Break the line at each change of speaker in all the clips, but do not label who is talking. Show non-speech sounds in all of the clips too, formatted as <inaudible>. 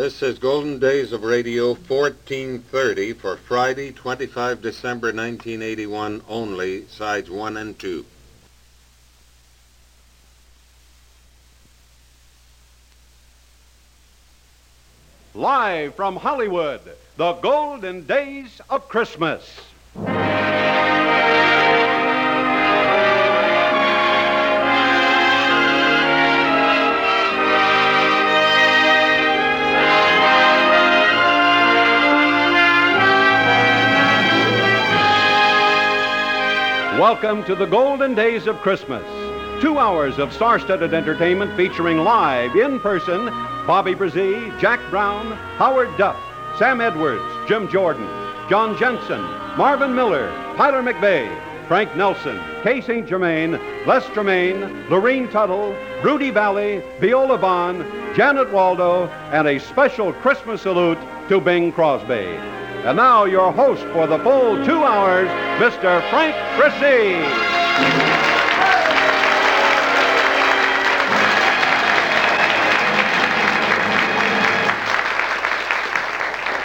This is Golden Days of Radio 1430 for Friday, 25 December 1981 only, sides 1 and 2.
Live from Hollywood, the Golden Days of Christmas. Welcome to the Golden Days of Christmas. Two hours of star-studded entertainment featuring live, in-person, Bobbie Bresee, Jack Brown, Howard Duff, Sam Edwards, Jim Jordan, John Jensen, Marvin Miller, Tyler McVey, Frank Nelson, Kay St. Germaine, Les Tremayne, Lurene Tuttle, Rudy Vallee, Viola Vaughn, Janet Waldo, and a special Christmas salute to Bing Crosby. And now your host for the full two hours, Mr. Frank Bresee.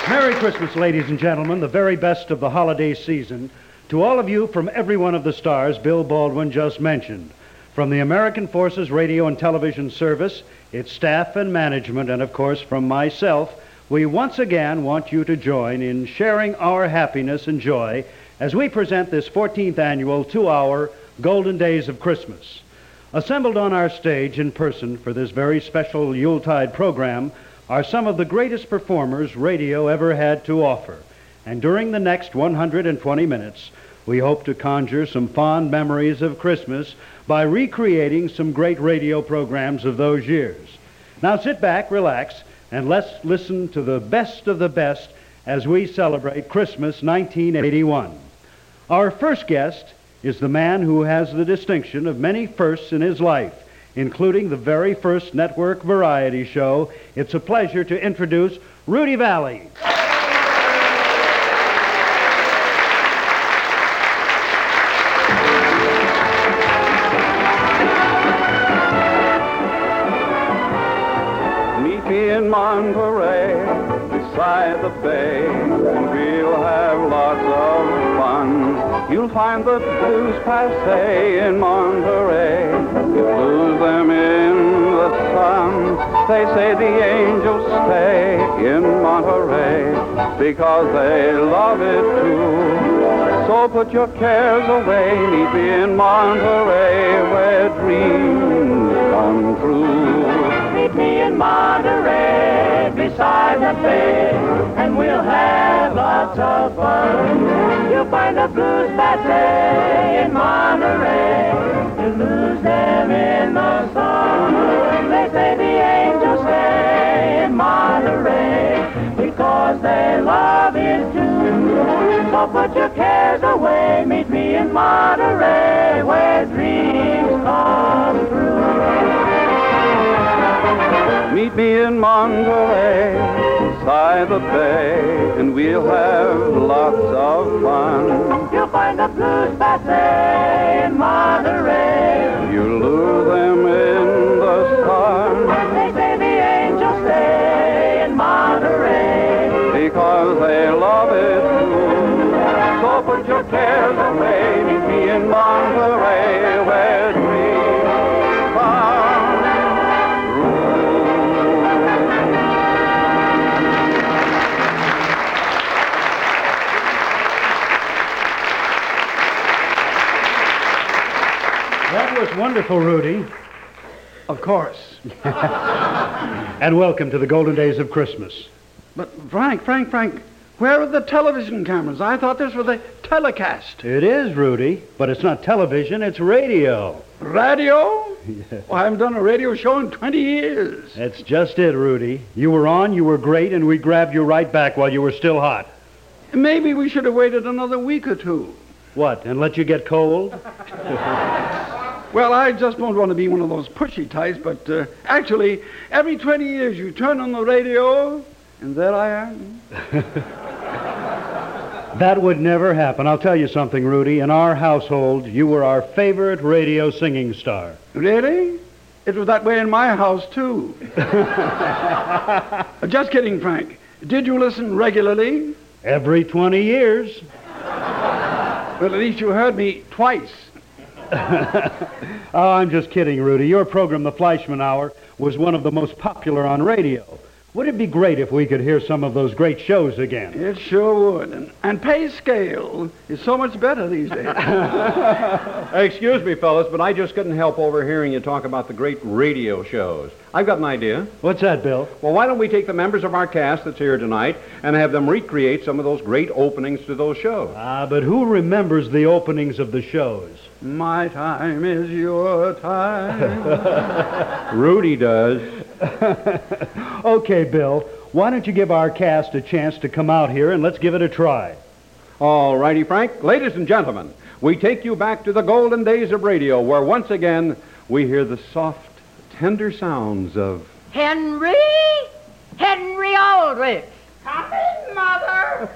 Merry Christmas, ladies and gentlemen, the very best of the holiday season. To all of you from every one of the stars Bill Baldwin just mentioned. From the American Forces Radio and Television Service, its staff and management, and of course from myself, we once again want you to join in sharing our happiness and joy as we present this 14th annual two hour Golden Days of Christmas. Assembled on our stage in person for this very special Yuletide program are some of the greatest performers radio ever had to offer. And during the next 120 minutes, we hope to conjure some fond memories of Christmas by recreating some great radio programs of those years. Now sit back, relax, and let's listen to the best of the best as we celebrate Christmas 1981. Our first guest is the man who has the distinction of many firsts in his life including the very first network variety show. It's a pleasure to introduce Rudy
Vallee. Monterey, beside the bay, and we'll have lots of fun. You'll find the blues passe in Monterey. You lose them in the sun. They say the angels stay in Monterey because they love it too. So put your cares away, meet me in Monterey where dreams come true.
Me in Monterey beside the bay, and we'll have lots of fun. You'll find the blues passe in Monterey. You lose them in the sun. They say the angels stay in Monterey because they love it too. So put your cares away. Meet me in Monterey where dreams
Meet me in Monterey, beside the bay, and we'll have lots of fun.
You'll find the blues passe in Monterey.
You lure them in the sun
They say the angels stay in Monterey.
because they love it too. So put your cares away, meet me in Monterey, where
wonderful, Rudy.
Of course. <laughs>
And welcome to the Golden Days of Christmas.
But Frank, Frank, Frank, where are the television cameras? I thought this was a telecast.
It is, Rudy, but it's not television, it's radio.
Radio? <laughs> Well, I haven't done a radio show in 20 years.
That's just it, Rudy. You were on, you were great, and we grabbed you right back while you were still hot.
Maybe we should have waited another week or two.
What, and let you get cold? <laughs>
Well, I just don't want to be one of those pushy types, but uh, actually, every 20 years you turn on the radio, and there I am. <laughs>
That would never happen. I'll tell you something, Rudy. In our household, you were our favorite radio singing star.
Really? It was that way in my house, too. <laughs> Just kidding, Frank. Did you listen regularly?
Every 20 years.
Well, at least you heard me twice. <laughs>
Oh, I'm just kidding, Rudy. Your program, The Fleischmann Hour, was one of the most popular on radio. Would it be great if we could hear some of those great shows again?
It sure would. And, and pay scale is so much better these days. <laughs>
Excuse me, fellas, but I just couldn't help overhearing you talk about the great radio shows. I've got an idea.
What's that, Bill?
Well, why don't we take the members of our cast that's here tonight and have them recreate some of those great openings to those shows?
Ah, but who remembers the openings of the shows?
my time is your time. <laughs>
Rudy does. <laughs>
Okay, Bill, why don't you give our cast a chance to come out here and let's give it a try?
All righty, Frank. Ladies and gentlemen, we take you back to the golden days of radio where once again we hear the soft, tender sounds of
Henry? Henry Aldrich. Come in, Mother.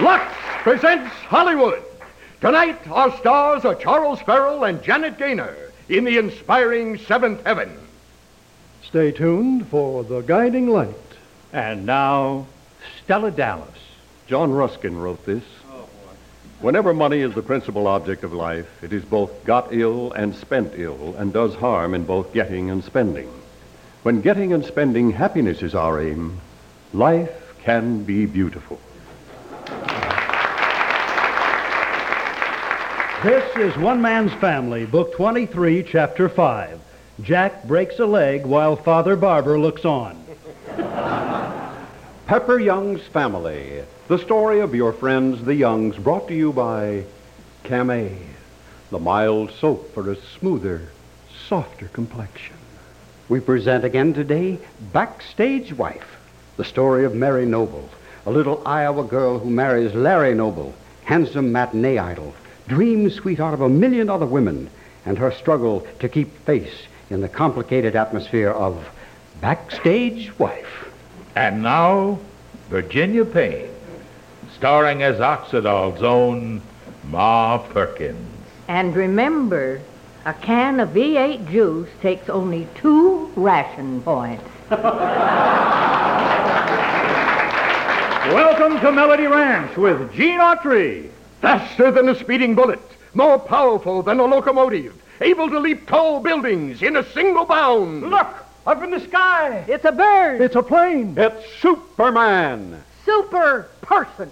Lux presents Hollywood. Tonight, our stars are Charles Farrell and Janet Gaynor in the inspiring Seventh Heaven.
Stay tuned for The Guiding Light.
And now, Stella Dallas.
John Ruskin wrote this. Whenever money is the principal object of life, it is both got ill and spent ill, and does harm in both getting and spending. When getting and spending happiness is our aim, life can be beautiful.
This is One Man's Family, Book 23, Chapter 5. Jack breaks a leg while Father Barbour looks on. <laughs>
Pepper Young's Family, the story of your friends, the Youngs, brought to you by Camay, the mild soap for a smoother, softer complexion.
We present again today Backstage Wife, the story of Mary Noble, a little Iowa girl who marries Larry Noble, handsome matinee idol, dream sweetheart of a million other women, and her struggle to keep face in the complicated atmosphere of Backstage Wife.
And now, Virginia Payne, starring as Oxidol's own Ma Perkins.
And remember, a can of V8 juice takes only two ration points. <laughs>
Welcome to Melody Ranch with Gene Autry. Faster than a speeding bullet, more powerful than a locomotive, able to leap tall buildings in a single bound.
Look, up in the sky.
It's a bird.
It's a plane.
It's Superman.
Super person.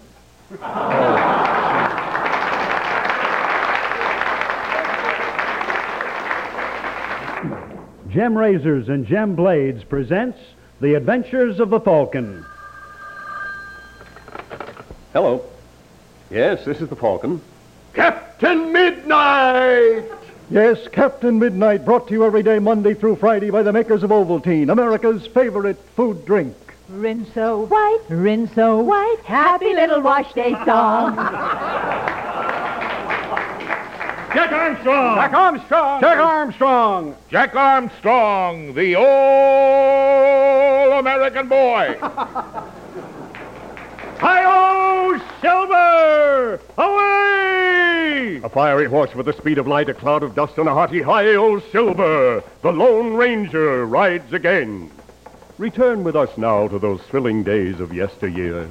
Gem Razors and Gem Blades presents The Adventures of the Falcon.
Hello. Yes, this is the Falcon.
Captain Midnight!
Yes, Captain Midnight, brought to you every day, Monday through Friday, by the makers of Ovaltine, America's favorite food drink.
Rinso white, rinso white, happy little wash day song.
Jack Armstrong!
Jack Armstrong. Jack Armstrong.
Jack Armstrong, the all American boy. <laughs>
Hi-yo, Silver! Away!
A fiery horse with the speed of light, a cloud of dust, and a hearty high old silver. The Lone Ranger rides again. Return with us now to those thrilling days of yesteryear.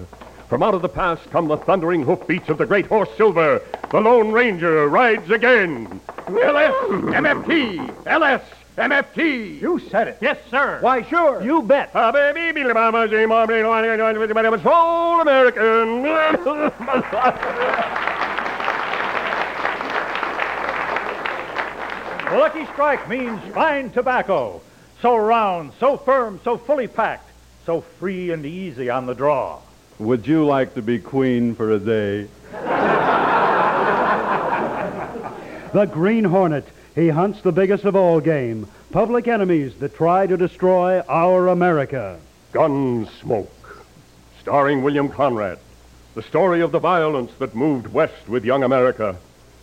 From out of the past come the thundering hoofbeats of the great horse Silver. The Lone Ranger rides again.
LS, MFT, LS, MFT.
You said it.
Yes, sir.
Why, sure.
You bet.
Ah, baby, be- mama, say, mama, be- all American. <laughs>
Lucky Strike means fine tobacco. So round, so firm, so fully packed, so free and easy on the draw.
Would you like to be queen for a day? <laughs>
The Green Hornet. He hunts the biggest of all game. Public enemies that try to destroy our America.
Gunsmoke. Starring William Conrad. The story of the violence that moved west with young America.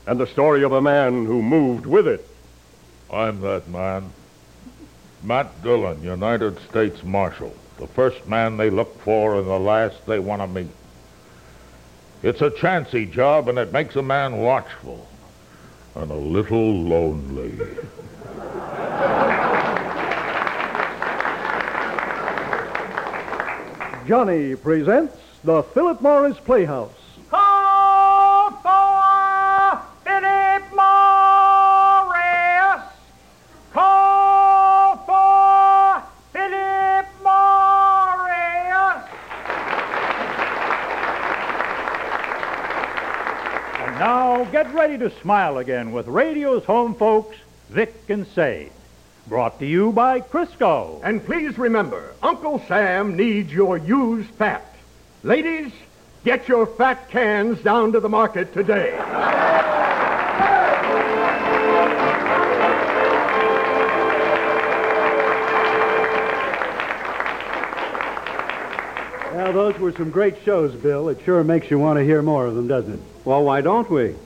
And the story of a man who moved with it.
I'm that man. Matt Dillon, United States Marshal. The first man they look for and the last they want to meet. It's a chancy job, and it makes a man watchful and a little lonely.
Johnny presents the Philip Morris Playhouse.
Ready to smile again with radio's home folks, Vic and Sade. Brought to you by Crisco.
And please remember, Uncle Sam needs your used fat. Ladies, get your fat cans down to the market today.
Well, those were some great shows, Bill. It sure makes you want to hear more of them, doesn't it?
Well, why don't we?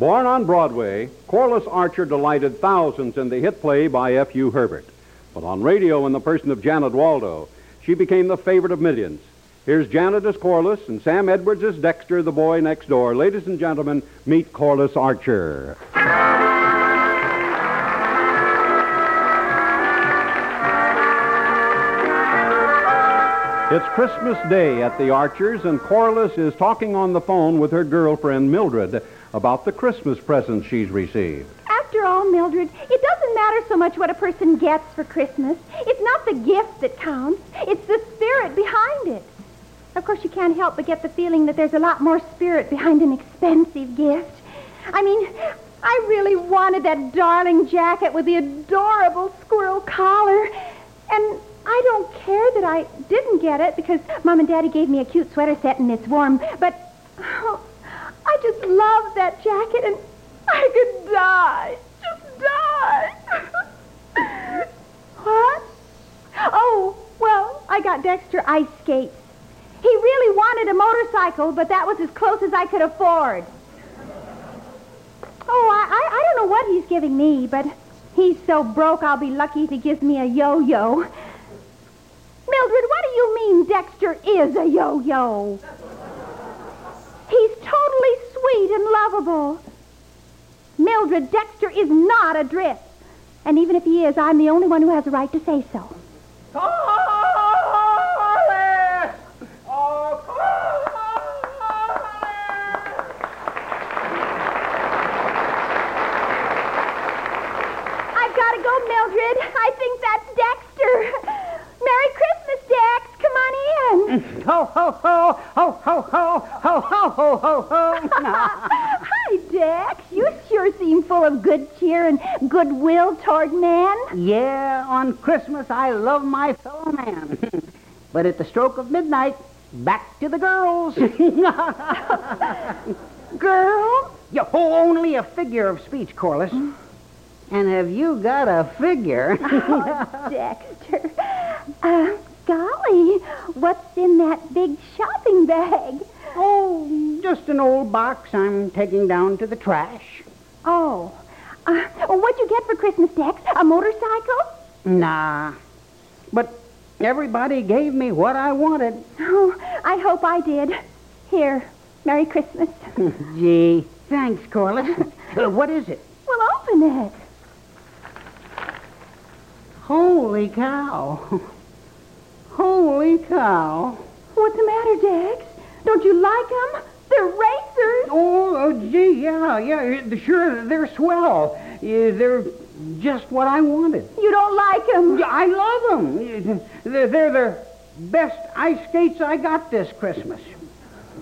Born on Broadway, Corliss Archer delighted thousands in the hit play by F. Hugh Herbert. But on radio, in the person of Janet Waldo, she became the favorite of millions. Here's Janet as Corliss and Sam Edwards as Dexter, the boy next door. Ladies and gentlemen, meet Corliss Archer. It's Christmas Day at the Archers, and Corliss is talking on the phone with her girlfriend Mildred about the Christmas presents she's received.
After all, Mildred, it doesn't matter so much what a person gets for Christmas. It's not the gift that counts. It's the spirit behind it. Of course, you can't help but get the feeling that there's a lot more spirit behind an expensive gift. I mean, I really wanted that darling jacket with the adorable squirrel collar. And I don't care that I didn't get it because Mom and Daddy gave me a cute sweater set and it's warm. But oh, I just love that jacket and I could die. Just die. <laughs> what? Oh, well, I got Dexter ice skates. He really wanted a motorcycle, but that was as close as I could afford. Oh, I, I, I don't know what he's giving me, but he's so broke I'll be lucky if he gives me a yo-yo. Mildred, what do you mean Dexter is a yo-yo? He's totally sweet and lovable. Mildred, Dexter is not a drift. And even if he is, I'm the only one who has a right to say so. I've got to go, Mildred. I think that's Dexter. Merry Christmas, Dex. Come on in.
Ho, ho, ho, ho, ho, ho, ho, ho, ho, ho, ho. <laughs>
Hi, Dex. You sure seem full of good cheer and goodwill toward men.
Yeah, on Christmas I love my fellow man. <laughs> but at the stroke of midnight, back to the girls. <laughs>
Girl?
Yeah, oh, only a figure of speech, Corliss. And have you got a figure?
Oh, Dexter. Uh, golly, what's in that big shopping bag?
Oh, just an old box I'm taking down to the trash.
Oh. Uh, what'd you get for Christmas, Dex? A motorcycle?
Nah. But everybody gave me what I wanted.
Oh, I hope I did. Here, Merry Christmas. <laughs>
Gee, thanks, Corliss. <laughs> Uh, what is it?
Well, open it.
Holy cow. <laughs> Holy cow.
What's the matter, Dex? Don't you like them? They're racers.
Oh, oh, gee, yeah, yeah, sure, they're swell. They're just what I wanted.
You don't like them?
Yeah, I love them. They're, they're the best ice skates I got this Christmas.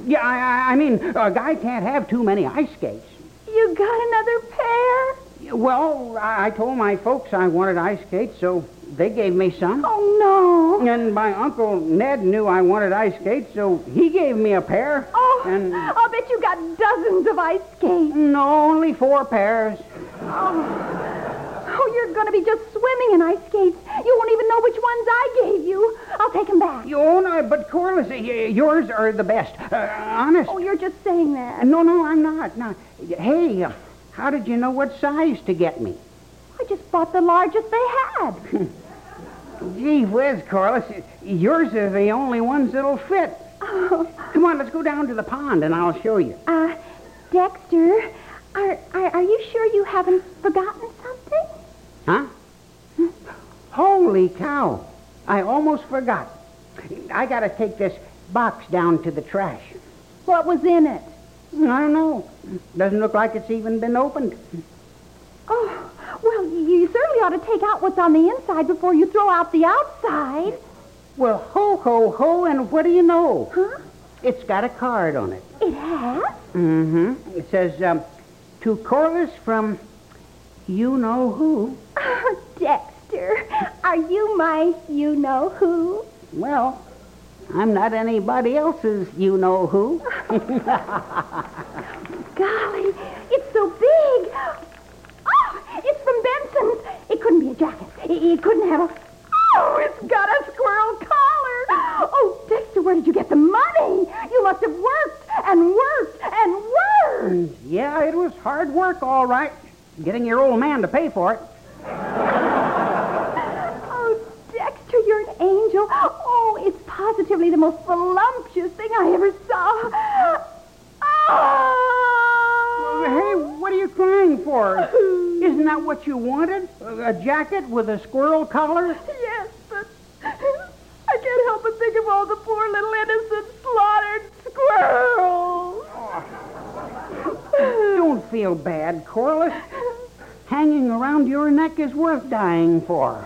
Yeah, I, I, I mean, a guy can't have too many ice skates.
You got another pair?
Well, I, I told my folks I wanted ice skates, so they gave me some.
Oh, no.
And my uncle Ned knew I wanted ice skates, so he gave me a pair.
Oh,
and
I'll bet you got dozens of ice skates.
No, only four pairs.
Oh, oh you're going to be just swimming in ice skates. You won't even know which ones I gave you. I'll take them back.
You own but Corliss, yours are the best. Uh, honest.
Oh, you're just saying that.
No, no, I'm not. No. Hey, uh, how did you know what size to get me?
I just bought the largest they had. <laughs>
Gee whiz, Corliss, yours are the only ones that'll fit.
Oh,
Come on, let's go down to the pond and I'll show you.
Uh, Dexter, are, are, are you sure you haven't forgotten something?
Huh? Holy cow. I almost forgot. I gotta take this box down to the trash.
What was in it?
I don't know. Doesn't look like it's even been opened.
Oh, well, you certainly ought to take out what's on the inside before you throw out the outside.
Well, ho, ho, ho, and what do you know?
Huh?
It's got a card on it.
It has?
Mm-hmm. It says, um, to Corliss from you know who.
Oh, Dexter, are you my you know who?
Well, I'm not anybody else's you know who. <laughs>
Golly, it's so big. Oh, it's from Benson's. It couldn't be a jacket. It, it couldn't have a. Oh, it's got a squirrel collar. Oh, Dexter, where did you get the money? You must have worked and worked and worked.
Mm, yeah, it was hard work, all right. Getting your old man to pay for it.
Oh, Dexter, you're an angel. Oh, it's positively the most voluptuous thing I ever saw. Oh!
Hey, what are you crying for? <laughs> Isn't that what you wanted? A jacket with a squirrel collar?
Yes, but I can't help but think of all the poor little innocent slaughtered squirrels. <laughs>
Don't feel bad, Corliss. Hanging around your neck is worth dying for.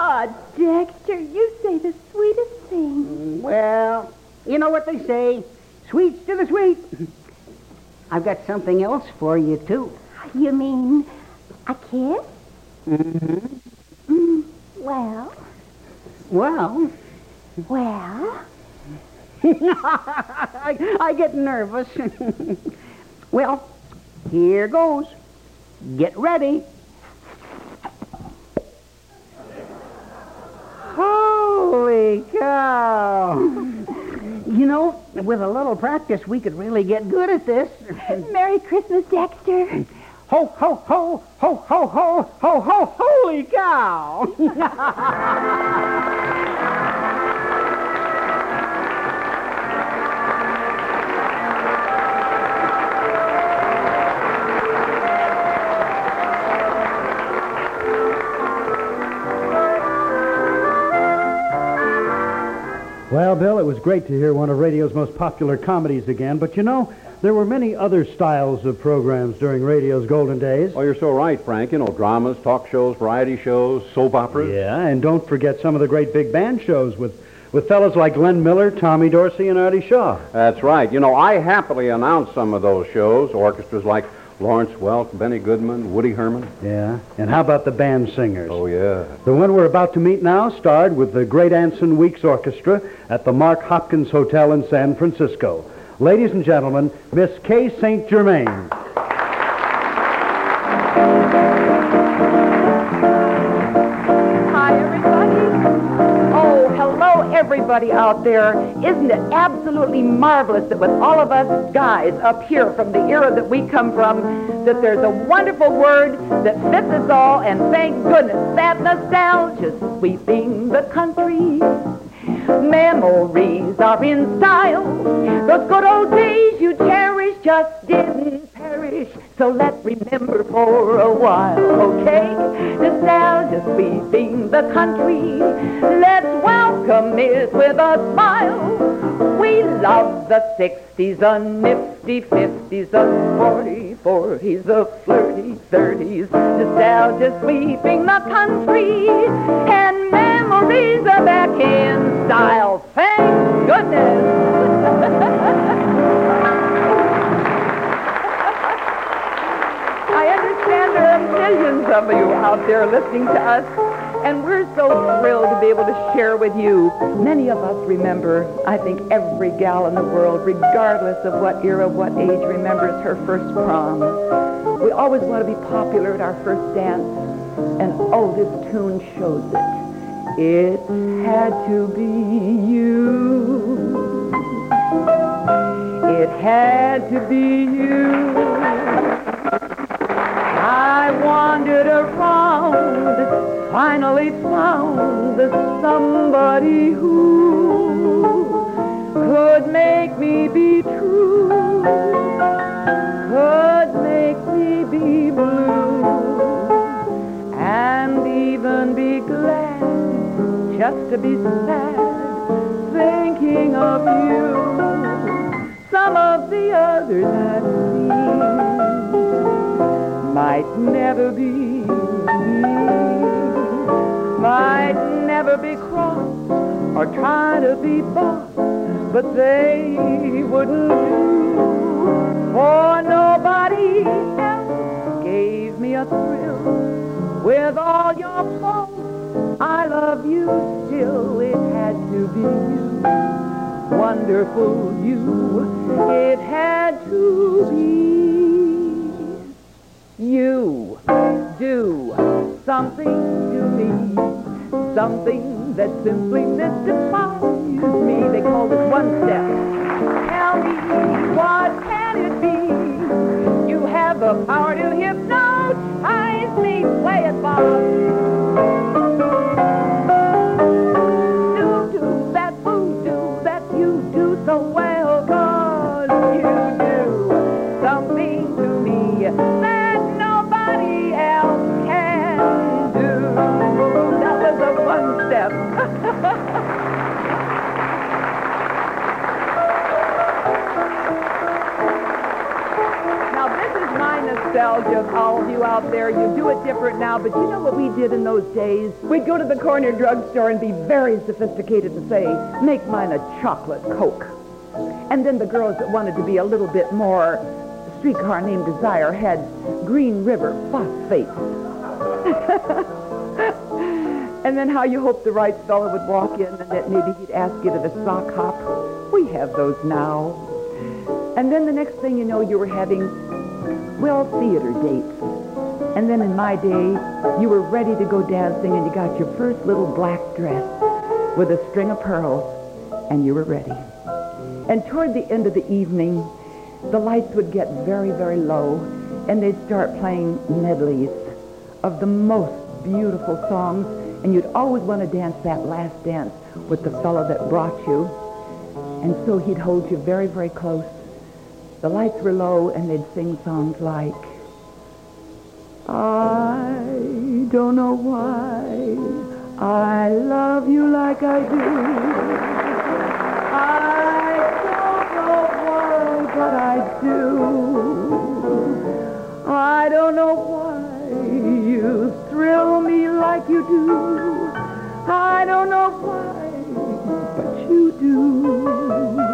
Ah, Dexter, you say the sweetest thing.
Well, you know what they say. Sweets to the sweet. I've got something else for you, too.
You mean a kiss?
Mm-hmm.
Mm, well,
Well,
well.
I, <laughs> I get nervous. <laughs> well, here goes. Get ready. Holy cow! You know, with a little practice, we could really get good at this.
Merry Christmas, Dexter. <laughs>
Ho, ho, ho, ho, ho, ho, ho, ho, holy cow!
Well, Bill, it was great to hear one of radio's most popular comedies again, but you know, there were many other styles of programs during radio's golden days.
Oh, you're so right, Frank. You know, dramas, talk shows, variety shows, soap operas.
Yeah, and don't forget some of the great big band shows with, with fellows like Glenn Miller, Tommy Dorsey, and Artie Shaw.
That's right. You know, I happily announced some of those shows. Orchestras like Lawrence Welk, Benny Goodman, Woody Herman.
Yeah, and how about the band singers?
Oh, yeah.
The one we're about to meet now starred with the Great Anson Weeks Orchestra at the Mark Hopkins Hotel in San Francisco. Ladies and gentlemen, Miss Kay St. Germaine.
Hi, everybody. Oh, hello, everybody out there. Isn't it absolutely marvelous that with all of us guys up here from the era that we come from, that there's a wonderful word that fits us all, and thank goodness that nostalgia's sweeping the country. Memories are in style. Those good old days you cherish just didn't perish. So let's remember for a while, okay? Nostalgia sweeping the country. Let's welcome it with a smile. We love the 60s, the nifty 50s, the 40, 40s, the flirty 30s. Nostalgia sweeping the country. And memories are back in style. Thank goodness. <laughs> I understand there are millions of you out there listening to us, and we're so thrilled to be able to share with you. Many of us remember, I think every gal in the world, regardless of what era, what age, remembers her first prom. We always want to be popular at our first dance, and oh, this tune shows it. It had to be you. It had to be you. I wandered around, finally found somebody who could make me be true, could make me be blue, and even be glad just to be sad, thinking of you. Some of the others I've seen might never be might never be cross or try to be boss, but they wouldn't do. For nobody else gave me a thrill. With all your faults, I love you still. It had to be you, wonderful you. It had to be you. Do something to me, something that simply mystifies me. They call it one step. Tell me, what can it be? You have the power to hypnotize me. Play it, Bob. Of all of you out there. You do it different now, but you know what we did in those days? We'd go to the corner drugstore and be very sophisticated and say, make mine a chocolate Coke. And then the girls that wanted to be a little bit more streetcar named Desire had Green River phosphate. <laughs> and then how you hoped the right fellow would walk in and that maybe he'd ask you to the sock hop. We have those now. And then the next thing you know, you were having, well, theater dates. And then in my day, you were ready to go dancing and you got your first little black dress with a string of pearls and you were ready. And toward the end of the evening, the lights would get very, very low and they'd start playing medleys of the most beautiful songs and you'd always want to dance that last dance with the fellow that brought you. And so he'd hold you very, very close. The lights were low and they'd sing songs like, I don't know why I love you like I do. I don't know why, but I do. I don't know why you thrill me like you do. I don't know why, but you do.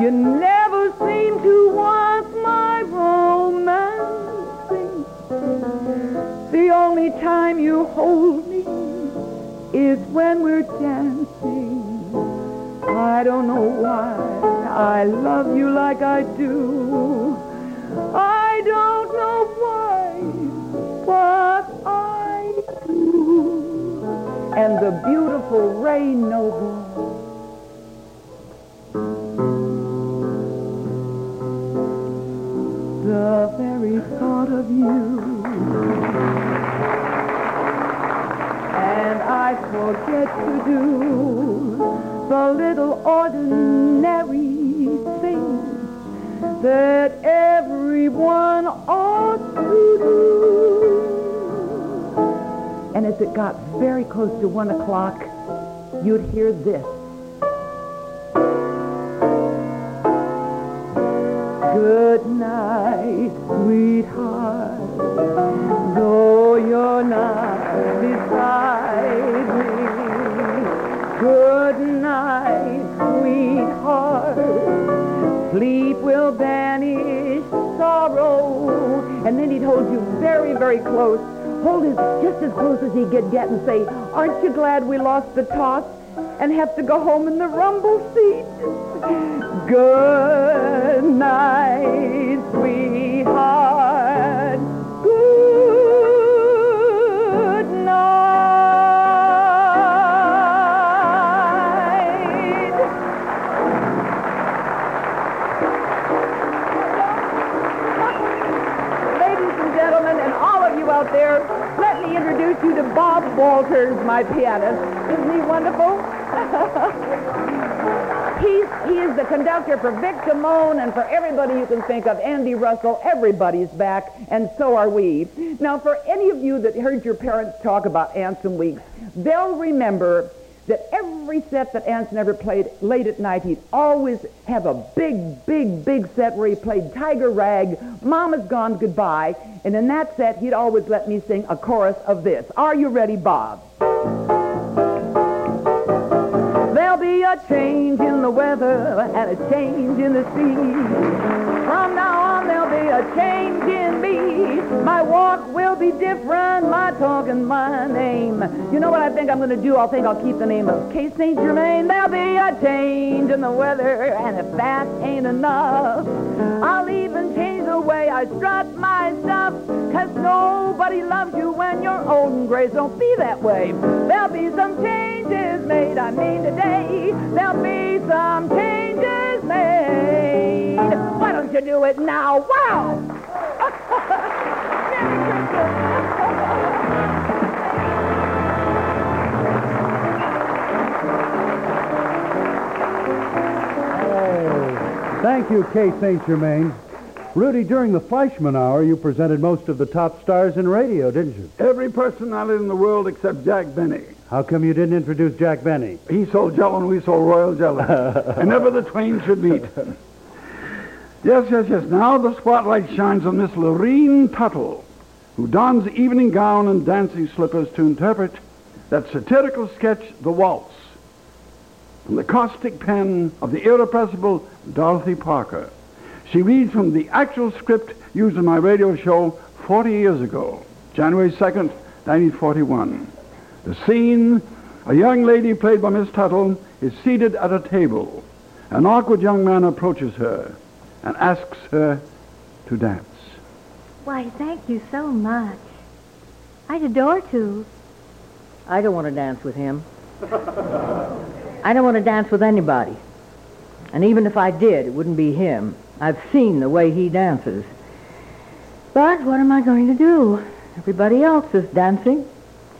You never seem to want my romancing. The only time you hold me is when we're dancing. I don't know why I love you like I do. I don't know why, but I do. And the beautiful Ray Noble the very thought of you. And I forget to do the little ordinary things that everyone ought to do. And as it got very close to one o'clock, you'd hear this. Good night, sweetheart. Though you're not beside me. Good night, sweetheart. Sleep will banish sorrow. And then he'd hold you very, very close. Hold it just as close as he could get and say, Aren't you glad we lost the toss and have to go home in the rumble seat? Good night, sweetheart. Good night. Ladies and gentlemen, and all of you out there, let me introduce you to Bob Walters, my pianist. Isn't he wonderful? <laughs> He's, he is the conductor for Vic Damone and for everybody you can think of. Andy Russell, everybody's back, and so are we. Now, for any of you that heard your parents talk about Anson Weeks, they'll remember that every set that Anson ever played late at night, he'd always have a big, big, big set where he played Tiger Rag, Mama's Gone Goodbye, and in that set, he'd always let me sing a chorus of this. Are you ready, Bob? There'll be a change in the weather and a change in the sea. From now on, there'll be a change in me. My walk will be different, my talk and my name. You know what I think I'm going to do? I think I'll keep the name of Kay St. Germaine. There'll be a change in the weather, and if that ain't enough, I'll even change the way I strut my stuff. Cause nobody loves you when you're old and gray. Don't be that way. There'll be some changes made, I mean today. There'll be some changes made. Why don't you do it now? Wow! <laughs>
Thank you, Kay St. Germaine. Rudy, during the Fleischmann Hour, you presented most of the top stars in radio, didn't you?
Every personality in the world except Jack Benny.
How come you didn't introduce Jack Benny?
He sold Jello and we sold Royal Jello. <laughs> and never the twain should meet. Yes, yes, yes. Now the spotlight shines on Miss Lurene Tuttle, who dons evening gown and dancing slippers to interpret that satirical sketch, The Waltz, from the caustic pen of the irrepressible Dorothy Parker. She reads from the actual script used in my radio show 40 years ago, January 2nd, 1941. The scene, a young lady played by Miss Tuttle is seated at a table. An awkward young man approaches her and asks her to dance.
Why, thank you so much. I'd adore to.
I don't want to dance with him. I don't want to dance with anybody. And even if I did, it wouldn't be him. I've seen the way he dances. But what am I going to do? Everybody else is dancing.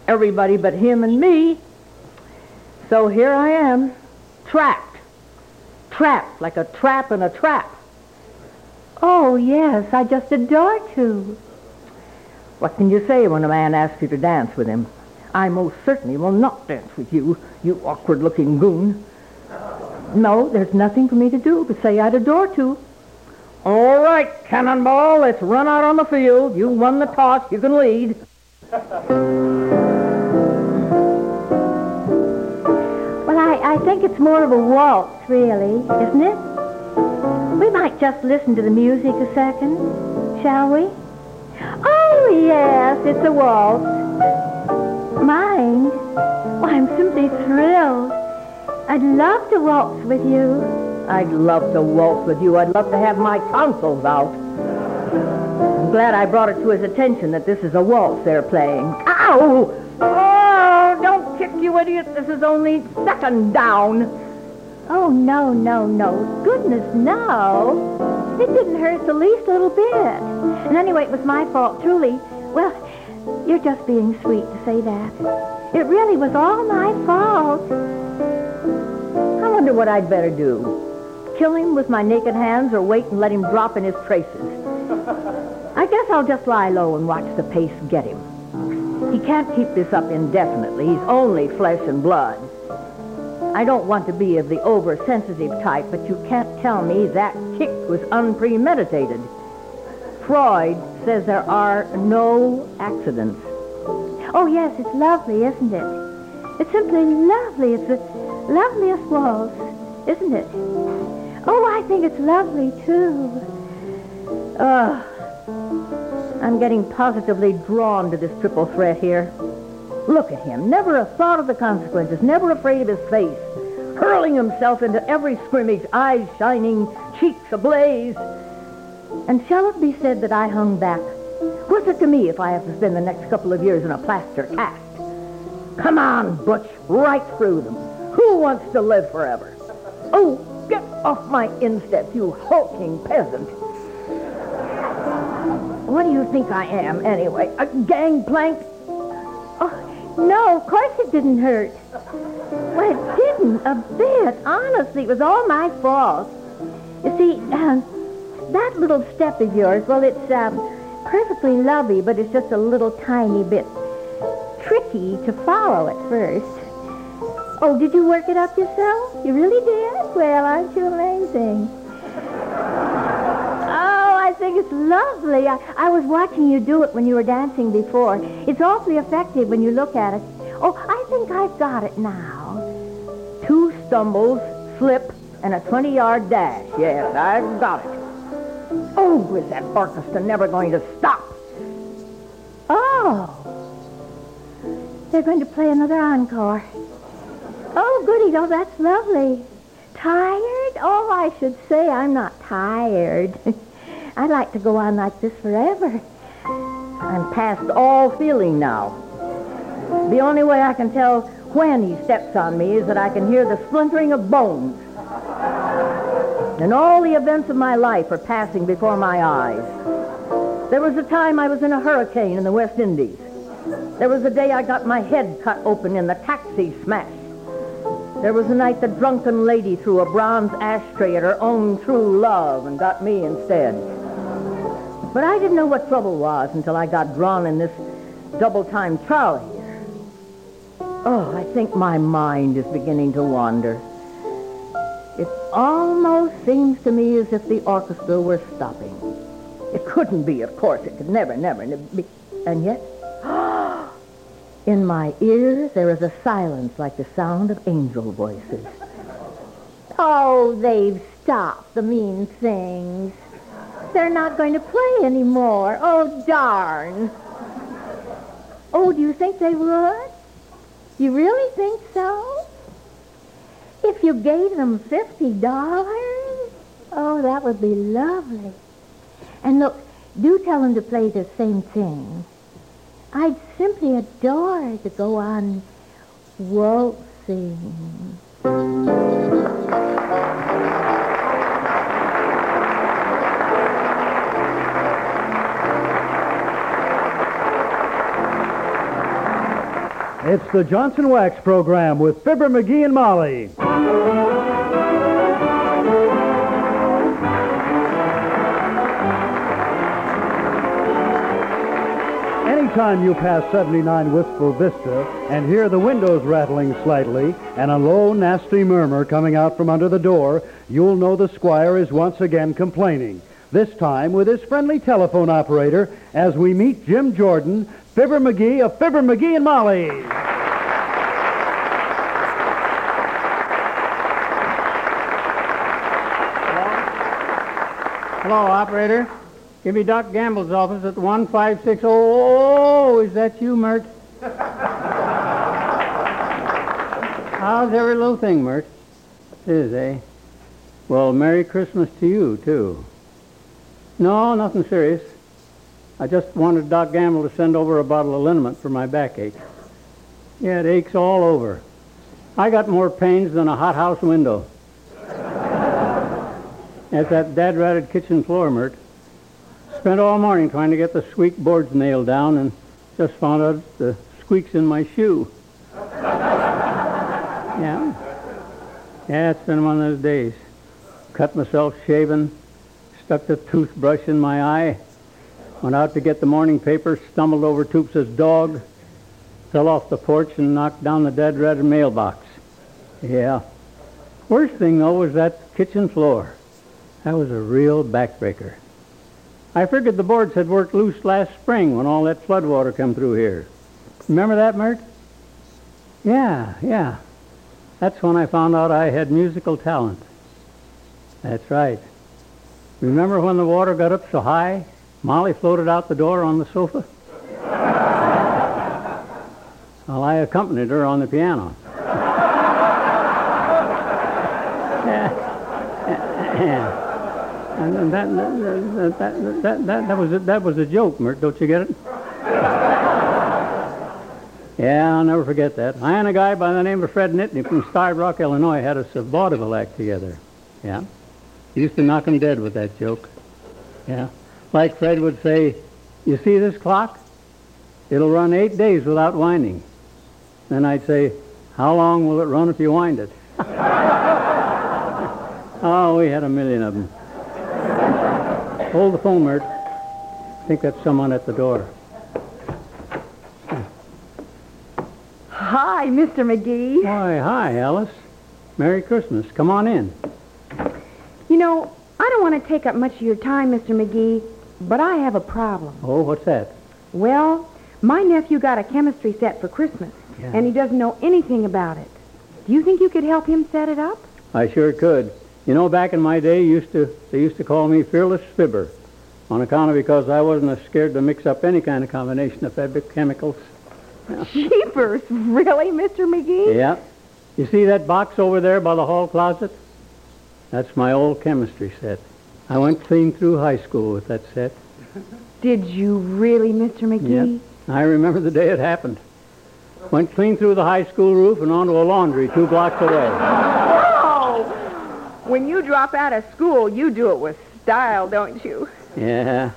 Everybody but him and me. So here I am, trapped. Trapped like a trap in a trap.
Oh, yes, I just adore to.
What can you say when a man asks you to dance with him? I most certainly will not dance with you, you awkward-looking goon. No, there's nothing for me to do but say I'd adore to. All right, Cannonball, let's run out on the field. You won the toss. You can lead.
Well, I, I think it's more of a waltz, really, isn't it? We might just listen to the music a second, shall we? Oh, yes, it's a waltz. Mind? Why, I'm simply thrilled. I'd love to waltz with you.
I'd love to waltz with you. I'd love to have my tonsils out. I'm glad I brought it to his attention that this is a waltz they're playing. Ow! Oh, don't kick, you idiot. This is only second down.
Oh, no, no, no. Goodness, no. It didn't hurt the least little bit. And anyway, it was my fault, truly. Well, you're just being sweet to say that. It really was all my fault.
I wonder what I'd better do. Kill him with my naked hands or wait and let him drop in his traces. <laughs> I guess I'll just lie low and watch the pace get him. He can't keep this up indefinitely. He's only flesh and blood. I don't want to be of the oversensitive type, but you can't tell me that kick was unpremeditated. Freud says there are no accidents.
Oh, yes, it's lovely, isn't it? It's simply lovely. It's the loveliest waltz, isn't it? Oh, I think it's lovely, too.
Ugh. I'm getting positively drawn to this triple threat here. Look at him, never a thought of the consequences, never afraid of his face, hurling himself into every scrimmage, eyes shining, cheeks ablaze. And shall it be said that I hung back? What's it to me if I have to spend the next couple of years in a plaster cast? Come on, Butch, right through them. Who wants to live forever? Oh, get off my instep, you hulking peasant. What do you think I am, anyway? A gangplank?
Oh, No, of course it didn't hurt. Well, it didn't a bit. Honestly, it was all my fault. You see, um, that little step of yours, well, it's um, perfectly lovely, but it's just a little tiny bit tricky to follow at first. Oh, did you work it up yourself? You really did? Well, aren't you amazing? Oh, I think it's lovely. I, I was watching you do it when you were dancing before. It's awfully effective when you look at it. Oh, I think I've got it now. Two stumbles, slip, and a 20-yard dash. Yes, I've got it. Oh, is that orchestra never going to stop? Oh. They're going to play another encore. Oh, goody. Oh, that's lovely. Tired? Oh, I should say I'm not tired. <laughs> I'd like to go on like this forever. I'm past all feeling now. The only way I can tell when he steps on me is that I can hear the splintering of bones. And all the events of my life are passing before my eyes. There was a time I was in a hurricane in the West Indies. There was a day I got my head cut open in the taxi smash. There was a night the drunken lady threw a bronze ashtray at her own true love and got me instead. But I didn't know what trouble was until I got drawn in this double-time trolley. Oh, I think my mind is beginning to wander. It almost seems to me as if the orchestra were stopping. It couldn't be, of course. It could never, never be. And yet, in my ears there is a silence like the sound of angel voices. Oh, they've stopped, the mean things. They're not going to play anymore. Oh, darn. Oh, do you think they would? You really think so? If you gave them $50, oh, that would be lovely. And look, do tell them to play the same thing. I'd simply adore to go on waltzing.
It's the Johnson Wax program with Fibber McGee and Molly. Anytime you pass 79 Wistful Vista and hear the windows rattling slightly and a low, nasty murmur coming out from under the door, you'll know the squire is once again complaining. This time with his friendly telephone operator as we meet Jim Jordan, Fibber McGee of Fibber McGee and Molly.
Hello, operator. Give me Doc Gamble's office at 156. Oh, is that you, Mert? <laughs> How's every little thing, Mert? It is, eh? Well, Merry Christmas to you, too. No, nothing serious. I just wanted Doc Gamble to send over a bottle of liniment for my backache. Yeah, it aches all over. I got more pains than a hothouse window. <laughs> That's that dad-ratted kitchen floor, Mert. Spent all morning trying to get the squeak boards nailed down and just found out the squeak's in my shoe. <laughs> yeah. Yeah, it's been one of those days. Cut myself shaving, stuck the toothbrush in my eye, went out to get the morning paper, stumbled over Toops' dog, fell off the porch and knocked down the dead-ratted mailbox. Yeah. Worst thing, though, was that kitchen floor. That was a real backbreaker. I figured the boards had worked loose last spring when all that floodwater come through here. Remember that, Mert? Yeah, yeah. That's when I found out I had musical talent. That's right. Remember when the water got up so high, Molly floated out the door on the sofa? <laughs> well, I accompanied her on the piano. <laughs> <clears throat> And that, that, that, that, that, was a, that was a joke, Mert. Don't you get it? yeah, I'll never forget that. I and a guy by the name of Fred Nitney from Starved Rock, Illinois, had a vaudeville act together. Yeah. He used to knock 'em dead with that joke. Yeah. Like Fred would say, you see this clock? It'll run eight days without winding. Then I'd say, how long will it run if you wind it? <laughs> oh, we had a million of them. Hold the phone, Mert. I think that's someone at the door.
Hi, Mr. McGee.
Why, hi, Alice. Merry Christmas. Come on in.
You know, I don't want to take up much of your time, Mr. McGee, but I have a problem.
Oh, what's that?
Well, my nephew got a chemistry set for Christmas,
Yeah.
and he doesn't know anything about it. Do you think you could help him set it up?
I sure could. You know, back in my day, used to they used to call me Fearless Fibber, on account of because I wasn't as scared to mix up any kind of combination of fabric chemicals.
Jeepers, really, Mr. McGee?
Yeah. You see that box over there by the hall closet? That's my old chemistry set. I went clean through high school with that set.
Did you really, Mr. McGee?
Yep. I remember the day it happened. Went clean through the high school roof and onto a laundry two blocks away.
When you drop out of school, you do it with style, don't you?
Yeah.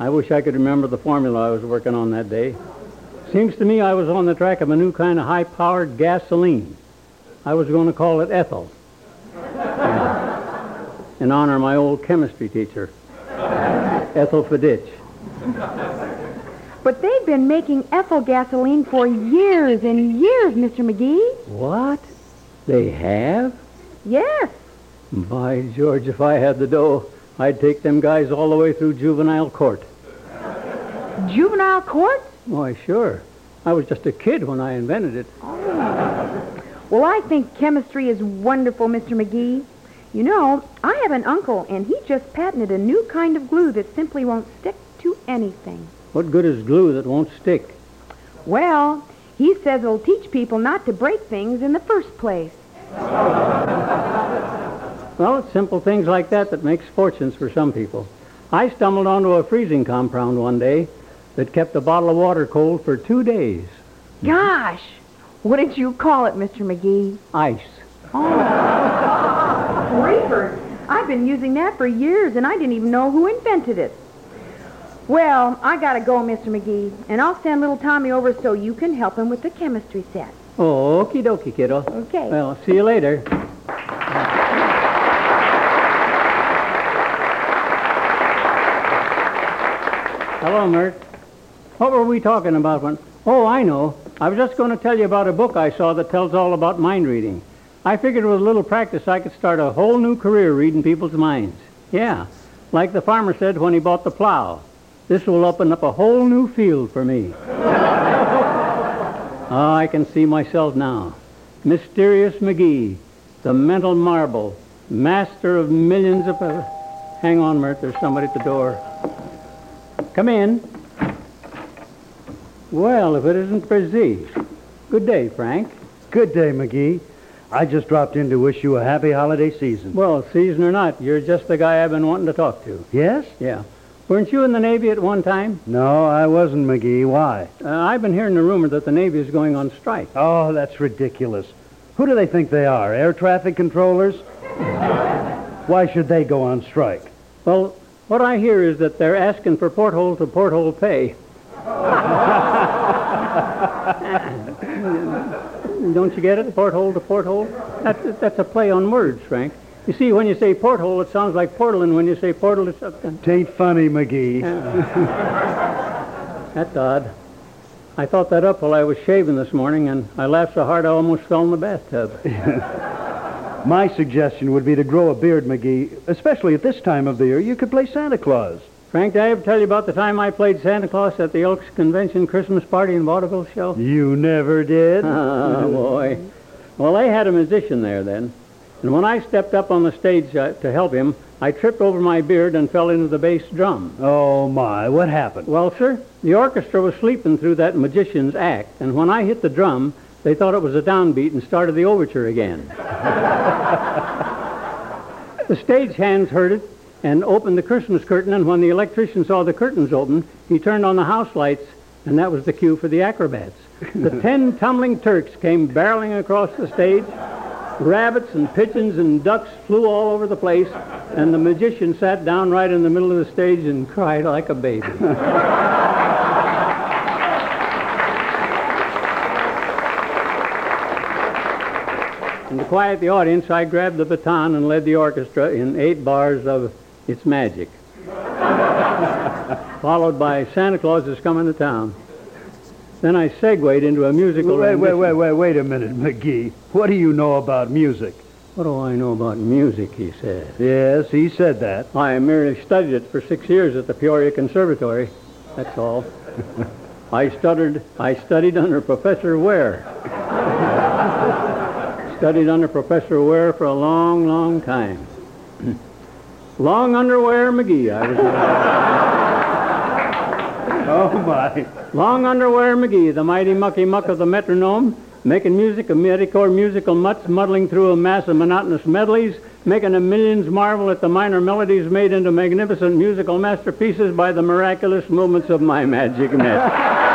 I wish I could remember the formula I was working on that day. Seems to me I was on the track of a new kind of high-powered gasoline. I was going to call it ethyl. Yeah. In honor of my old chemistry teacher, Ethel Fidich.
But they've been making ethyl gasoline for years and years, Mr. McGee.
What? They have?
Yes.
By George, if I had the dough, I'd take them guys all the way through juvenile court.
Juvenile court?
Why, sure. I was just a kid when I invented it. Oh.
Well, I think chemistry is wonderful, Mr. McGee. You know, I have an uncle, and he just patented a new kind of glue that simply won't stick to anything.
What good is glue that won't stick?
Well, he says it'll teach people not to break things in the first place. <laughs>
Well, it's simple things like that that makes fortunes for some people. I stumbled onto a freezing compound one day that kept a bottle of water cold for two days.
Gosh, what did you call it, Mr. McGee?
Ice. Oh. <laughs>
Reefers. I've been using that for years, and I didn't even know who invented it. Well, I gotta go, Mr. McGee, and I'll send little Tommy over so you can help him with the chemistry set.
Oh, okie dokie, kiddo.
Okay.
Well, see you later. Hello, Mert. What were we talking about when... Oh, I know. I was just going to tell you about a book I saw that tells all about mind reading. I figured with a little practice I could start a whole new career reading people's minds. Yeah, like the farmer said when he bought the plow. This will open up a whole new field for me. oh, <laughs> I can see myself now. Mysterious McGee, the mental marble, master of millions of... Uh, hang on, Mert, there's somebody at the door. Come in. Well, if it isn't Bresee. Good day, Frank.
Good day, McGee. I just dropped in to wish you a happy holiday season.
Well, season or not, you're just the guy I've been wanting to talk to.
Yes?
Yeah. Weren't you in the Navy at one time?
No, I wasn't, McGee. Why?
Uh, I've been hearing the rumor that the Navy is going on strike.
Oh, that's ridiculous. Who do they think they are? Air traffic controllers? <laughs> Why should they go on strike?
Well, what I hear is that they're asking for porthole to porthole pay. <laughs> Don't you get it? Porthole to porthole? That's, that's a play on words, Frank. You see, when you say porthole, it sounds like portal, and when you say portal, it's...
Tain't funny, McGee.
That's odd. I thought that up while I was shaving this morning, and I laughed so hard I almost fell in the bathtub. <laughs>
My suggestion would be to grow a beard, McGee. Especially at this time of the year, you could play Santa Claus.
Frank, did I ever tell you about the time I played Santa Claus at the Elks Convention Christmas party in Vaudeville show?
You never did?
Oh, boy. Well, they had a musician there then. And when I stepped up on the stage uh, to help him, I tripped over my beard and fell into the bass drum.
Oh, my. What happened?
Well, sir, the orchestra was sleeping through that magician's act, and when I hit the drum, they thought it was a downbeat and started the overture again. the stage hands heard it and opened the Christmas curtain, and when the electrician saw the curtains open, he turned on the house lights, and that was the cue for the acrobats. The <laughs> ten tumbling Turks came barreling across the stage. Rabbits and pigeons and ducks flew all over the place, and the magician sat down right in the middle of the stage and cried like a baby. <laughs> quiet the audience, I grabbed the baton and led the orchestra in eight bars of It's Magic, <laughs> followed by Santa Claus is Coming to Town. Then I segued into a musical.
Wait, wait, wait, wait, wait a minute, McGee. What do you know about music?
What do I know about music, he said.
Yes, he said that.
I merely studied it for six years at the Peoria Conservatory. That's all. <laughs> I stuttered. I studied under Professor Ware. <laughs> studied under Professor Ware for a long, long time. <clears throat> long underwear McGee. I was. <laughs>
oh my!
Long underwear McGee, the mighty mucky muck of the metronome, making music of medicore musical mutts, muddling through a mass of monotonous medleys, making the millions marvel at the minor melodies made into magnificent musical masterpieces by the miraculous movements of my magic net. <laughs>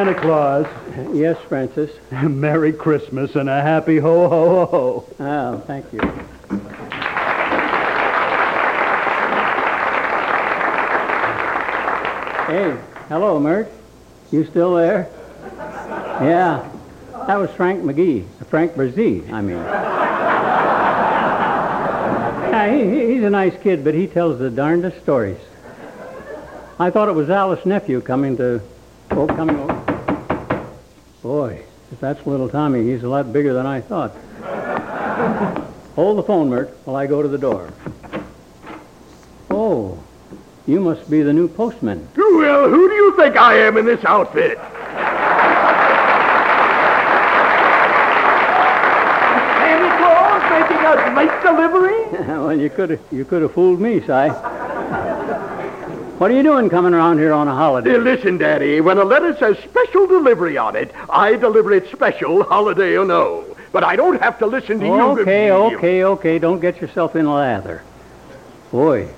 Santa Claus.
Yes, Francis. <laughs>
Merry Christmas and a happy ho ho ho.
Oh, thank you. Hey, hello, Mert. You still there? Yeah. That was Frank McGee. Frank Bresee, I mean. Yeah, he, he's a nice kid, but he tells the darndest stories. I thought it was Alice's nephew coming to... Oh, coming over. Boy, if that's little Tommy, he's a lot bigger than I thought. Hold the phone, Mert, while I go to the door. Oh, you must be the new postman.
Well, who do you think I am in this outfit? Santa Claus making a late delivery? <laughs>
well, you could have you could have fooled me, Si. What are you doing coming around here on a holiday?
Uh, listen, Daddy, when a letter says special delivery on it, I deliver it special, holiday or no. But I don't have to listen to you.
Okay, okay, okay. Don't get yourself in a lather. Boy,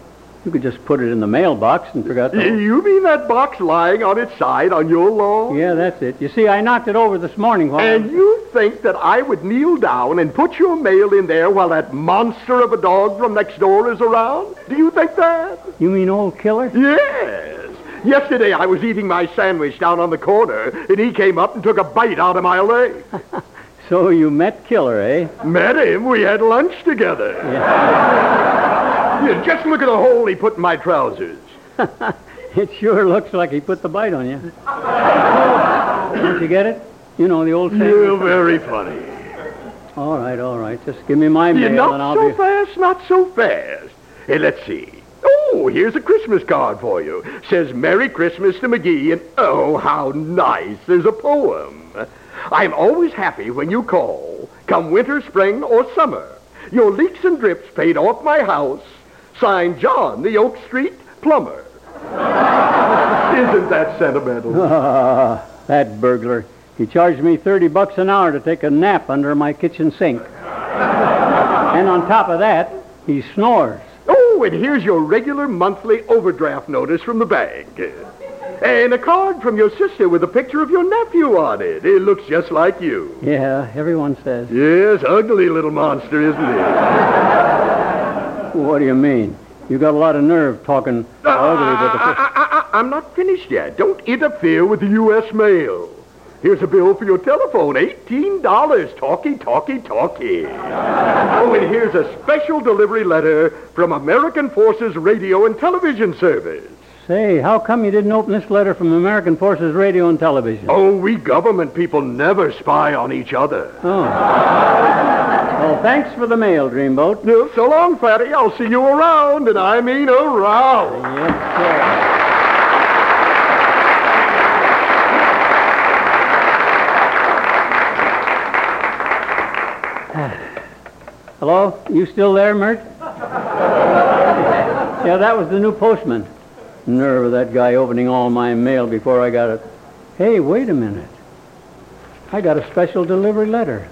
you could just put it in the mailbox and forgot to.
You mean that box lying on its side on your lawn?
Yeah, that's it. You see, I knocked it over this morning while.
And you think that I would kneel down and put your mail in there while that monster of a dog from next door is around? Do you think that?
You mean old killer?
Yes. Yesterday I was eating my sandwich down on the corner, and he came up and took a bite out of my leg. <laughs>
So you met Killer, eh?
Met him. We had lunch together. Yeah, <laughs> just look at the hole he put in my trousers. <laughs>
It sure looks like he put the bite on you. Don't you get it? You know the old saying.
You're very funny.
All right, all right. Just give me my mail
Yeah,
and
not
I'll
so
be.
fast, not so fast. Hey, let's see. Oh, here's a Christmas card for you. Says Merry Christmas to McGee, and oh, how nice. There's a poem. I'm always happy when you call, come winter, spring, or summer. Your leaks and drips paid off my house. Signed John, the Oak Street plumber. <laughs> Isn't that sentimental?
Ah, <laughs> that burglar. He charged me 30 bucks an hour to take a nap under my kitchen sink. <laughs> and on top of that, he snores.
Oh, and here's your regular monthly overdraft notice from the bank. And a card from your sister with a picture of your nephew on it. It looks just like you.
Yeah, everyone says.
Yes, ugly little monster, isn't he?
What do you mean? You got a lot of nerve talking ah, ugly, but the...
I, I, I'm not finished yet. Don't interfere with the U.S. mail. Here's a bill for your telephone. $18. Talkie, talkie, talkie. oh, and here's a special delivery letter from American Forces Radio and Television Service.
Say, how come you didn't open this letter from American Forces Radio and Television?
Oh, we government people never spy on each other.
Oh. Well, thanks for the mail, Dreamboat.
No, so long, Fatty. I'll see you around, and I mean around.
Yes, sir. <sighs> Hello? You still there, Mert? <laughs> yeah, that was the new postman. Nerve of that guy opening all my mail before I got it. Hey, wait a minute. I got a special delivery letter.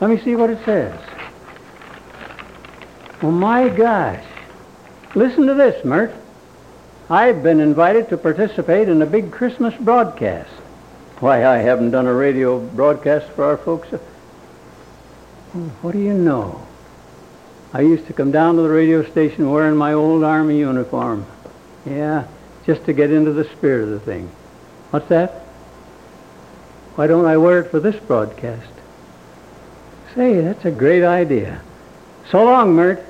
Let me see what it says. Oh, my gosh. Listen to this, Mert. I've been invited to participate in a big Christmas broadcast. Why, I haven't done a radio broadcast for our folks. Oh, what do you know? I used to come down to the radio station wearing my old Army uniform. Yeah, just to get into the spirit of the thing. What's that? Why don't I wear it for this broadcast? Say, that's a great idea. So long, Mert.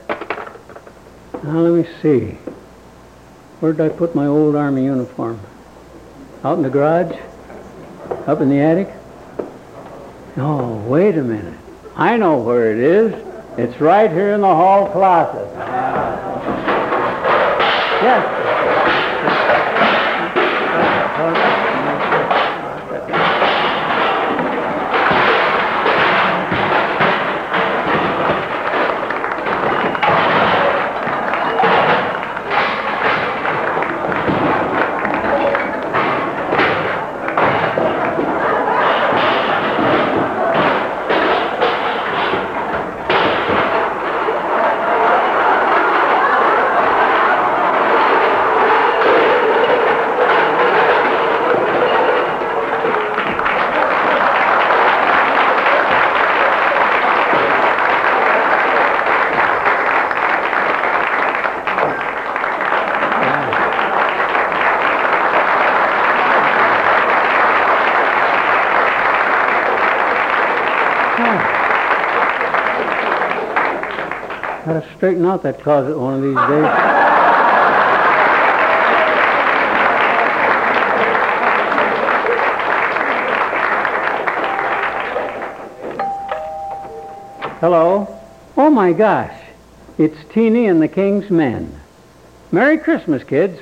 Now, let me see. Where did I put my old Army uniform? Out in the garage? Up in the attic? Oh, wait a minute. I know where it is. It's right here in the hall closet. Yes. Straighten out that closet one of these days. Hello? Oh my gosh. It's Teeny and the King's Men. Merry Christmas, kids.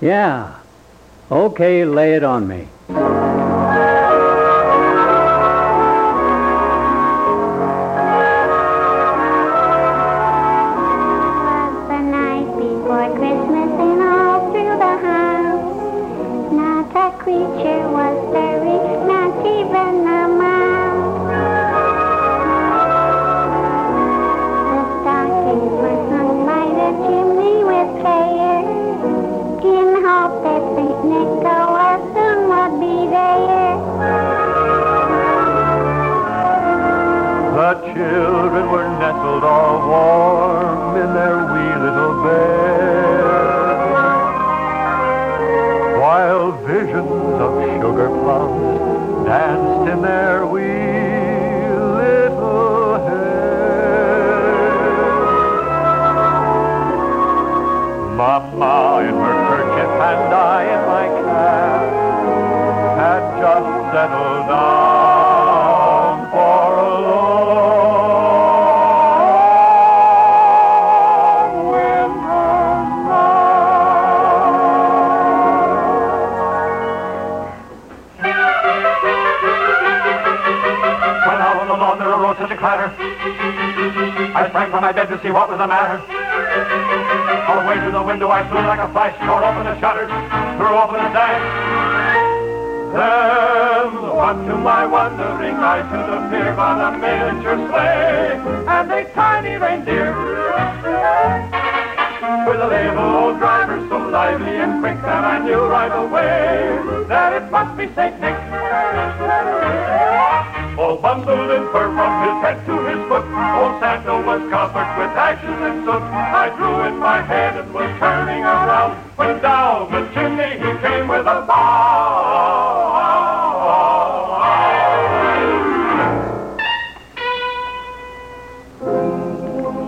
Yeah. Okay, lay it on me.
A
clatter, I sprang from my bed to see what was the matter. All the way to the window I flew like a flash, tore open the shutters, threw open the sash. Then, what to my wondering eye, should appear by the miniature sleigh, and a tiny reindeer. With a little old driver so lively and quick that I knew right away that it must be Saint Nick. All bundled in fur from his head to his foot, old Santa was covered with ashes and soot. I drew in my head and was turning around when down the chimney he came with a bow.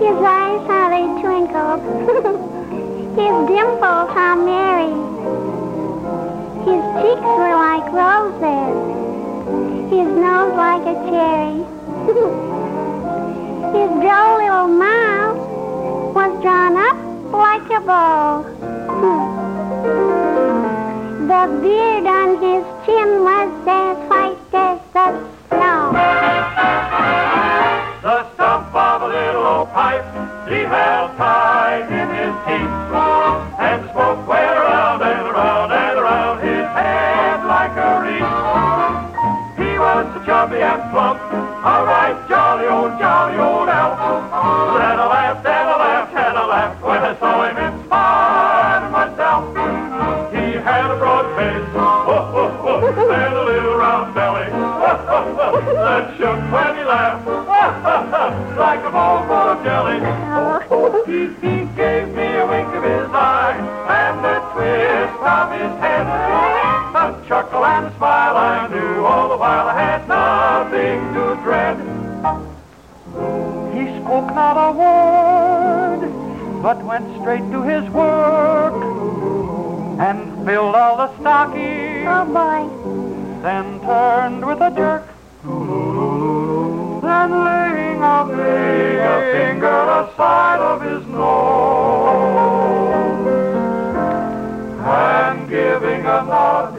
His eyes, how they twinkled. <laughs> His dimples, how merry. His cheeks were like roses. His nose like a cherry. <laughs> His droll little mouth was drawn up like a bow. <laughs> the beard on his chin was as white as the snow.
The stump of a little old pipe he held tight in his teeth, and around and around and around chubby and plump, a right jolly old, jolly old elf. Then I laughed and I laughed and I laughed when I saw him in spite of myself. He had a broad face, oh, oh, oh, and a little round belly that shook when he laughed like a bowl full of jelly.
Oh, he, he gave me a wink of his eye and a twist of his head. A chuckle and smile I knew all the while I had nothing to dread.
He spoke not a word, but went straight to his work and filled all the stockings.
Oh, boy.
Then turned with a jerk. Then laying a, laying a finger aside of his nose
and giving a nod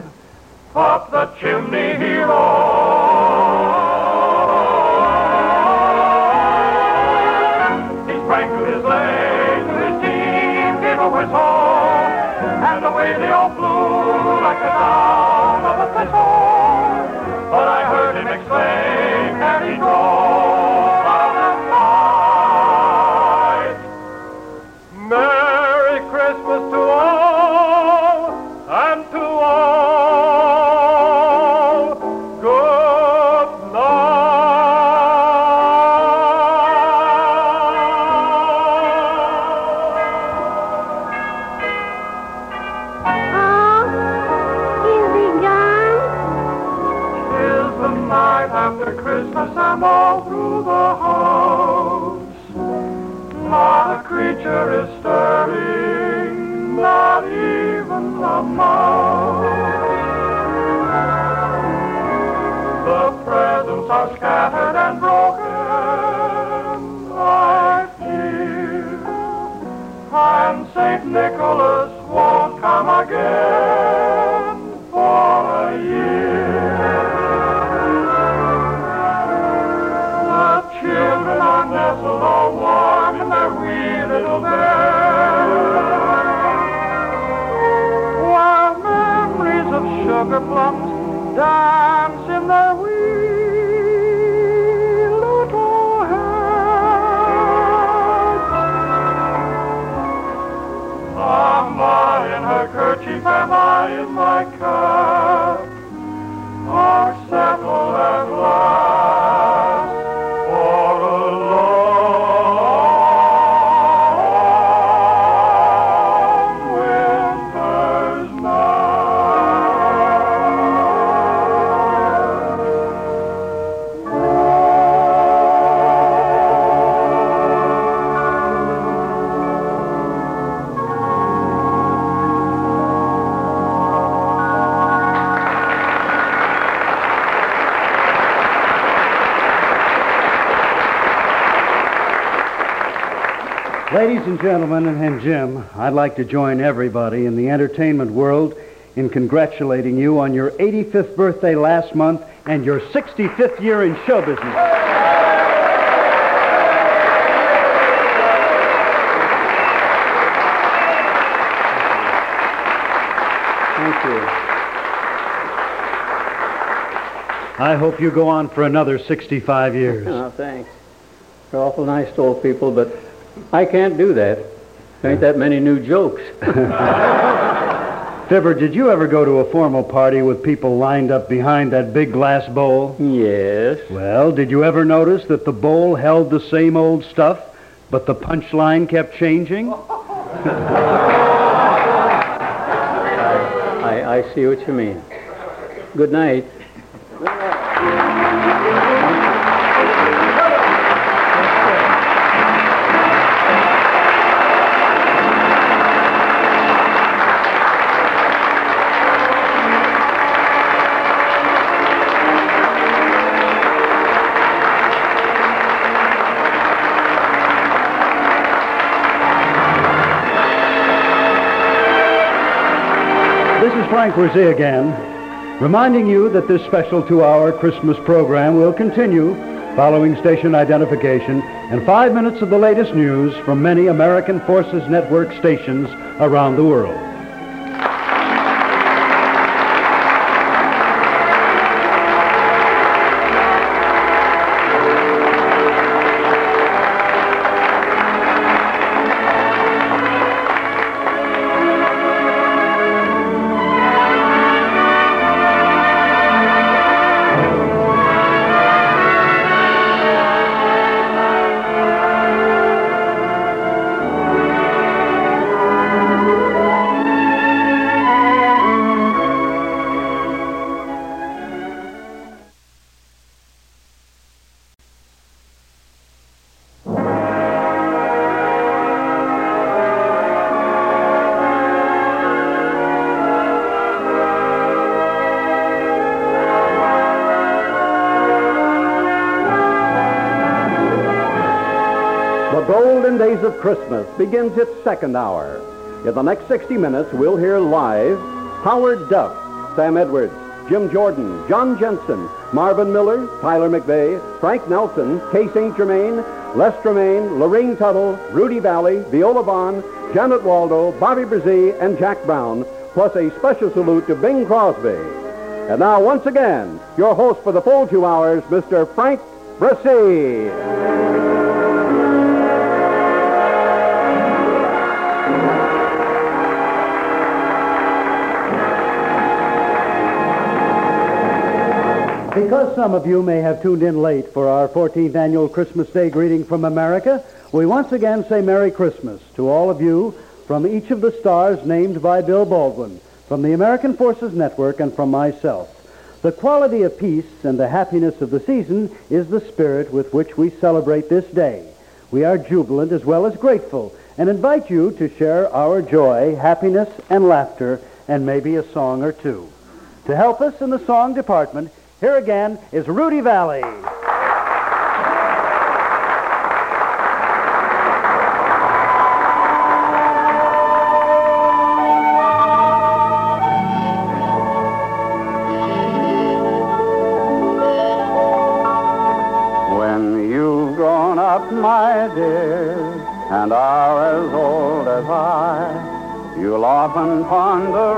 up the chimney he rode. He sprang to his legs, and his team gave a whistle, and away they all flew like the down of a thistle. But I heard him exclaim, a. The presents are scattered dance in their wee little heads. Mama in her kerchief and I in my cap
gentlemen, and Jim, I'd like to join everybody in the entertainment world in congratulating you on your 85th birthday last month and your 65th year in show business.
Thank you.
I hope you go on for another 65 years.
Oh, thanks. They're awful nice to old people, but I can't do that. There ain't that many new jokes. <laughs>
Fibber, did you ever go to a formal party with people lined up behind that big glass bowl?
Yes.
Well, did you ever notice that the bowl held the same old stuff, but the punchline kept changing? <laughs>
I, I see what you mean. Good night.
Frank Bresee again, reminding you that this special two-hour Christmas program will continue following station identification and five minutes of the latest news from many American Forces Network stations around the world.
Days of Christmas begins its second hour. In the next 60 minutes, we'll hear live Howard Duff, Sam Edwards, Jim Jordan, John Jensen, Marvin Miller, Tyler McVey, Frank Nelson, Kay St. Germaine, Les Tremayne, Lurene Tuttle, Rudy Vallee, Viola Vaughn, Janet Waldo, Bobbie Bresee, and Jack Brown, plus a special salute to Bing Crosby. And now, once again, your host for the full two hours, Mr. Frank Bresee.
Because some of you may have tuned in late for our 14th annual Christmas Day greeting from America, we once again say Merry Christmas to all of you from each of the stars named by Bill Baldwin, from the American Forces Network, and from myself. The quality of peace and the happiness of the season is the spirit with which we celebrate this day. We are jubilant as well as grateful and invite you to share our joy, happiness, and laughter, and maybe a song or two. To help us in the song department, here again is Rudy Vallee.
When you've grown up, my dear, and are as old as I, you'll often ponder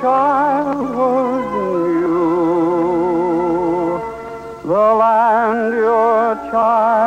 childhood knew the land your childhood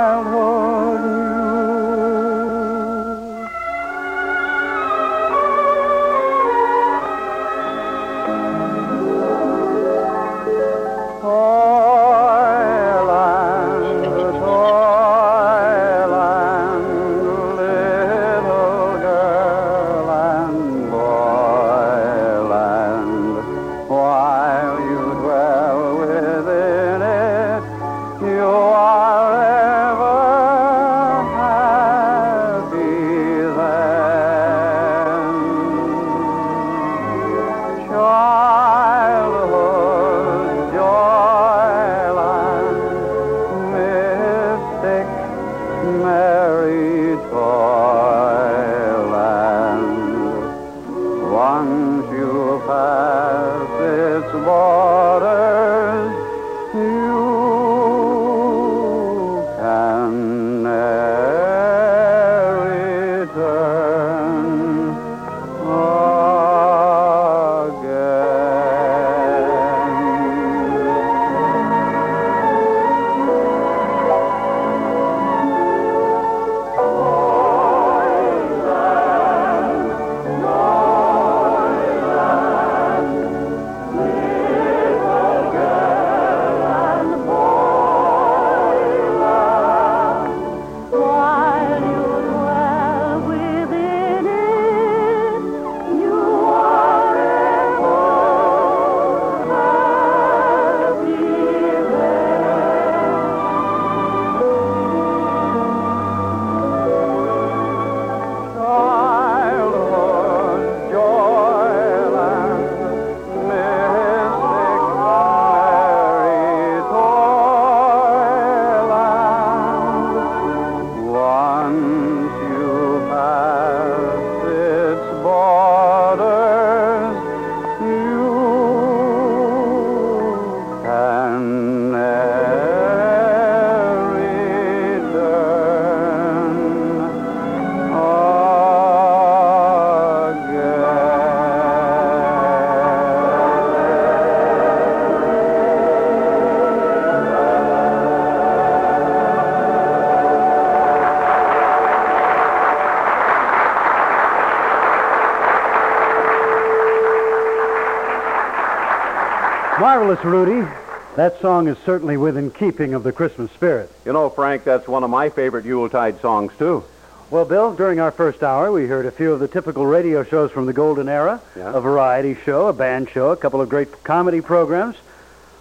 Marvelous, Rudy. That song is certainly within keeping of the Christmas spirit.
You know, Frank, that's one of my favorite Yuletide songs, too.
Well, Bill, during our first hour, we heard a few of the typical radio shows from the golden era,
Yeah.
a variety show, a band show, a couple of great comedy programs.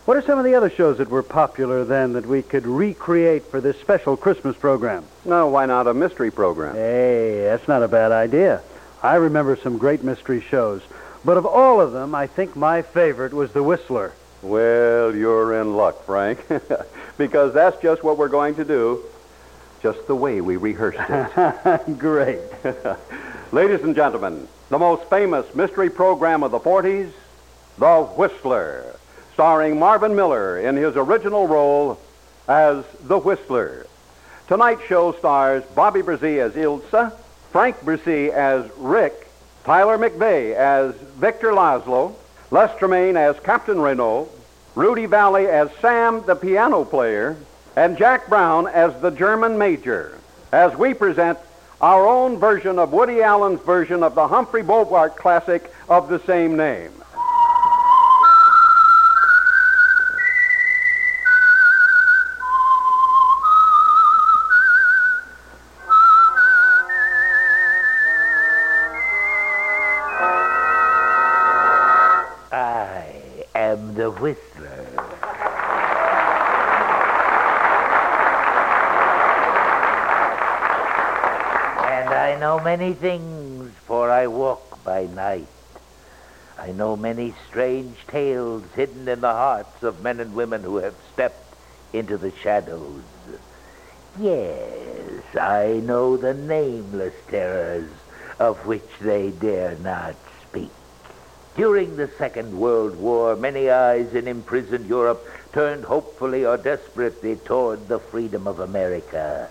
What are some of the other shows that were popular then that we could recreate for this special Christmas program?
No, why not a mystery program?
Hey, that's not a bad idea. I remember some great mystery shows. But of all of them, I think my favorite was The Whistler.
Well, you're in luck, Frank, <laughs> because that's just what we're going to do, just the way we rehearsed it. <laughs>
Great. <laughs>
Ladies and gentlemen, the most famous mystery program of the 40s, The Whistler, starring Marvin Miller in his original role as The Whistler. Tonight's show stars Bobbie Bresee as Ilsa, Frank Bresee as Rick, Tyler McVey as Victor Laszlo, Les Tremayne as Captain Renault, Rudy Vallee as Sam the piano player, and Jack Brown as the German major, as we present our own version of Woody Allen's version of the Humphrey Bogart classic of the same name.
Many things, for I walk by night. I know many strange tales hidden in the hearts of men and women who have stepped into the shadows. Yes, I know the nameless terrors of which they dare not speak. During the Second World War, many eyes in imprisoned Europe turned hopefully or desperately toward the freedom of America.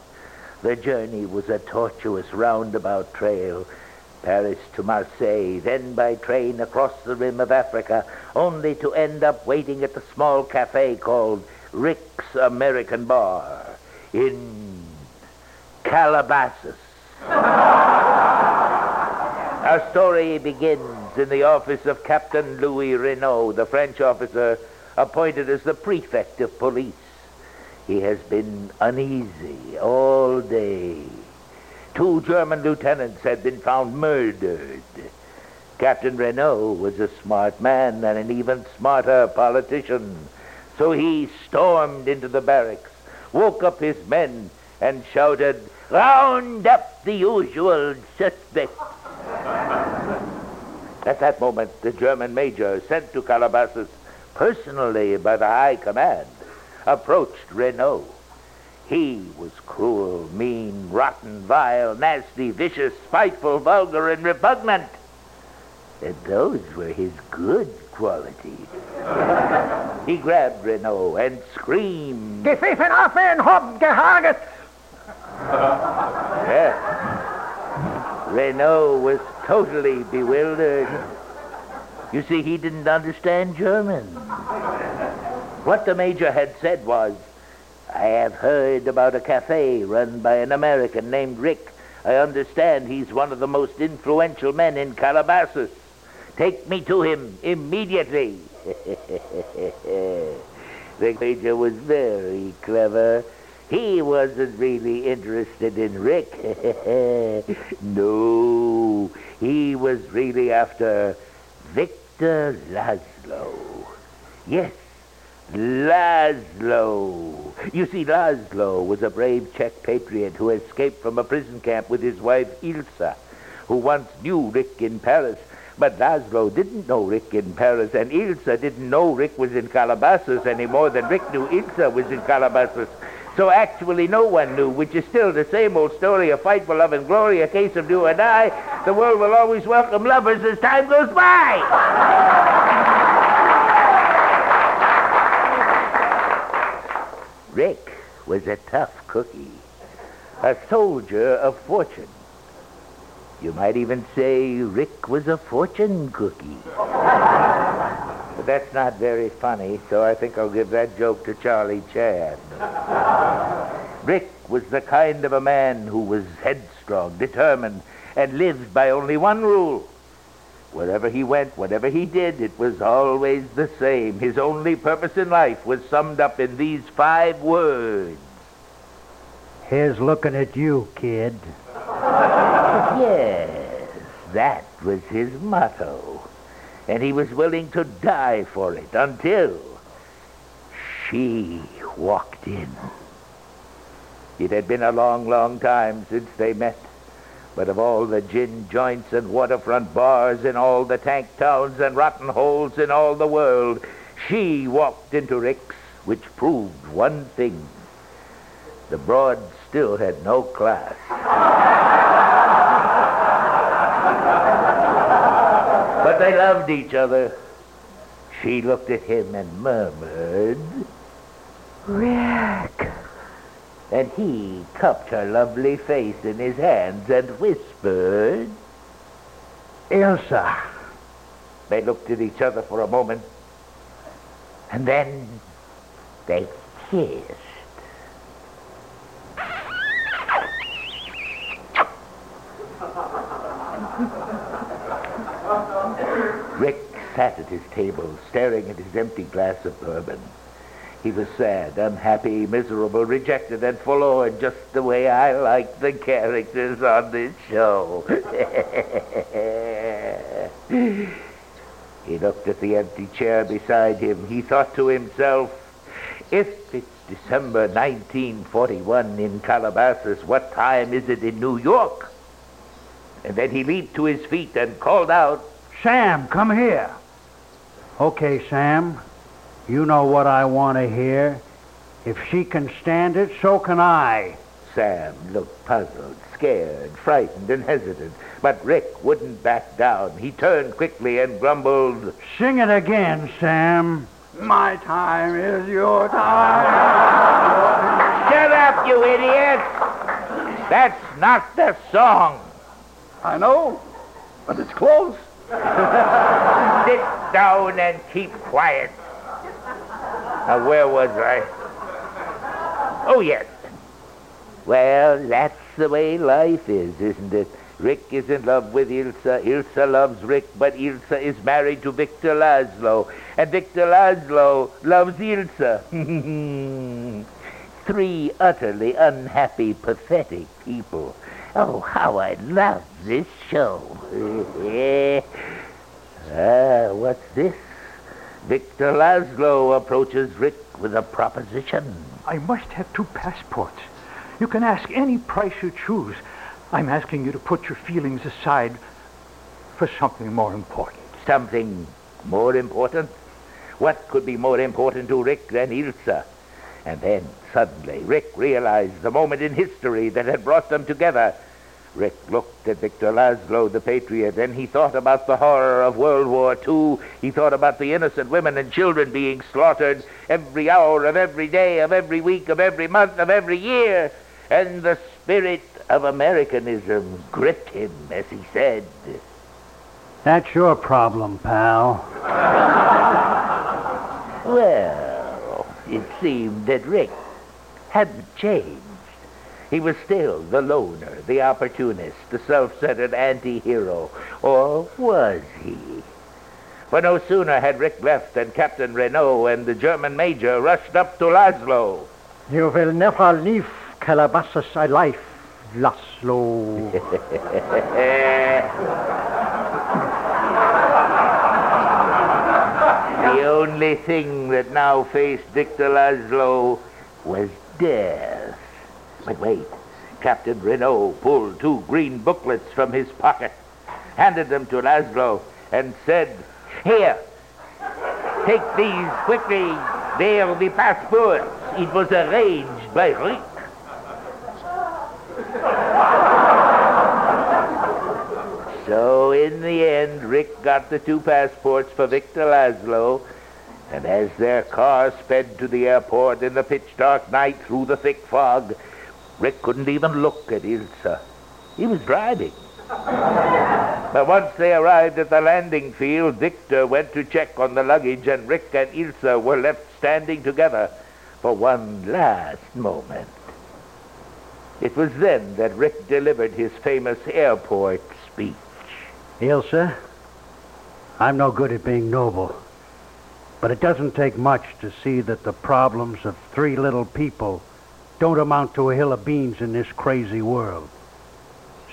The journey was a tortuous roundabout trail. Paris to Marseille, then by train across the rim of Africa, only to end up waiting at the small cafe called Rick's American Bar in Calabasas. <laughs> Our story begins in the office of Captain Louis Renault, the French officer appointed as the prefect of police. He has been uneasy all day. Two German lieutenants had been found murdered. Captain Renault was a smart man and an even smarter politician. So he stormed into the barracks, woke up his men, and shouted, Round up the usual suspects. At that moment, the German major, sent to Calabasas personally by the High Command, approached Renault. He was cruel, mean, rotten, vile, nasty, vicious, spiteful, vulgar, and repugnant. And those were his good qualities. <laughs> he grabbed Renault and screamed.
Gepfiffen auf Hob gehaget! <laughs>
Yes. Renault was totally bewildered. You see, he didn't understand German. What the major had said was, I have heard about a cafe run by an American named Rick. I understand he's one of the most influential men in Calabasas. Take me to him immediately. <laughs> the major was very clever. He wasn't really interested in Rick. <laughs> no, he was really after Victor Laszlo. Yes, Laszlo. You see, Laszlo was a brave Czech patriot who escaped from a prison camp with his wife Ilsa, who once knew Rick in Paris. But Laszlo didn't know Rick in Paris, and Ilsa didn't know Rick was in Calabasas any more than Rick knew Ilsa was in Calabasas. So actually no one knew, which is still the same old story, a fight for love and glory, a case of do or die. The world will always welcome lovers as time goes by. Rick was a tough cookie, a soldier of fortune. You might even say Rick was a fortune cookie. But that's not very funny, so I think I'll give that joke to Charlie Chan. Rick was the kind of a man who was headstrong, determined, and lived by only one rule. Wherever he went, whatever he did, it was always the same. His only purpose in life was summed up in these five words.
Here's looking at you, kid.
Yes, that was his motto. And he was willing to die for it until she walked in. It had been a long, long time since they met. But of all the gin joints and waterfront bars in all the tank towns and rotten holes in all the world, she walked into Rick's, which proved one thing. The broad still had no class. but they loved each other. She looked at him and murmured, Rick. And he cupped her lovely face in his hands and whispered, Ilsa. They looked at each other for a moment, and then they kissed. Rick sat at his table, staring at his empty glass of bourbon. He was sad, unhappy, miserable, rejected, and forlorn, just the way I like the characters on this show. <laughs> he looked at the empty chair beside him. He thought to himself, if it's December 1941 in Calabasas, what time is it in New York? And then he leaped to his feet and called out,
Sam, come here. Okay, Sam. You know what I want to hear. If she can stand it, so can I.
Sam looked puzzled, scared, frightened, and hesitant. But Rick wouldn't back down. He turned quickly and grumbled,
Sing it again, Sam.
My time is your time.
Shut up, you idiot! That's not the song.
I know, but it's close. <laughs>
Sit down and keep quiet. Now, where was I? Oh, yes. Well, that's the way life is, isn't it? Rick is in love with Ilsa. Ilsa loves Rick, but Ilsa is married to Victor Laszlo. And Victor Laszlo loves Ilsa. <laughs> Three utterly unhappy, pathetic people. Oh, how I love this show. <laughs> ah, what's this? Victor Laszlo approaches Rick with a proposition.
I must have two passports. You can ask any price you choose. I'm asking you to put your feelings aside for something more important.
Something more important? What could be more important to Rick than Ilsa? And then, suddenly, Rick realized the moment in history that had brought them together. Rick looked at Victor Laszlo, the patriot, and he thought about the horror of World War II. He thought about the innocent women and children being slaughtered every hour of every day, of every week, of every month, of every year. And the spirit of Americanism gripped him as he said,
That's your problem, pal. <laughs>
Well, it seemed that Rick hadn't changed. He was still the loner, the opportunist, the self-centered anti-hero. Or was he? For no sooner had Rick left than Captain Renault and the German major rushed up to Laszlo.
You will never leave Calabasas alive, Laszlo. <laughs>
the only thing that now faced Victor Laszlo was death. But wait. Captain Renault pulled two green booklets from his pocket, handed them to Laszlo, and said, Here, take these quickly. They are the passports. It was arranged by Rick. So in the end, Rick got the two passports for Victor Laszlo, and as their car sped to the airport in the pitch dark night through the thick fog, Rick couldn't even look at Ilsa. He was driving. but once they arrived at the landing field, Victor went to check on the luggage, and Rick and Ilsa were left standing together for one last moment. It was then that Rick delivered his famous airport speech.
Ilsa, I'm no good at being noble. But it doesn't take much to see that the problems of three little people don't amount to a hill of beans in this crazy world.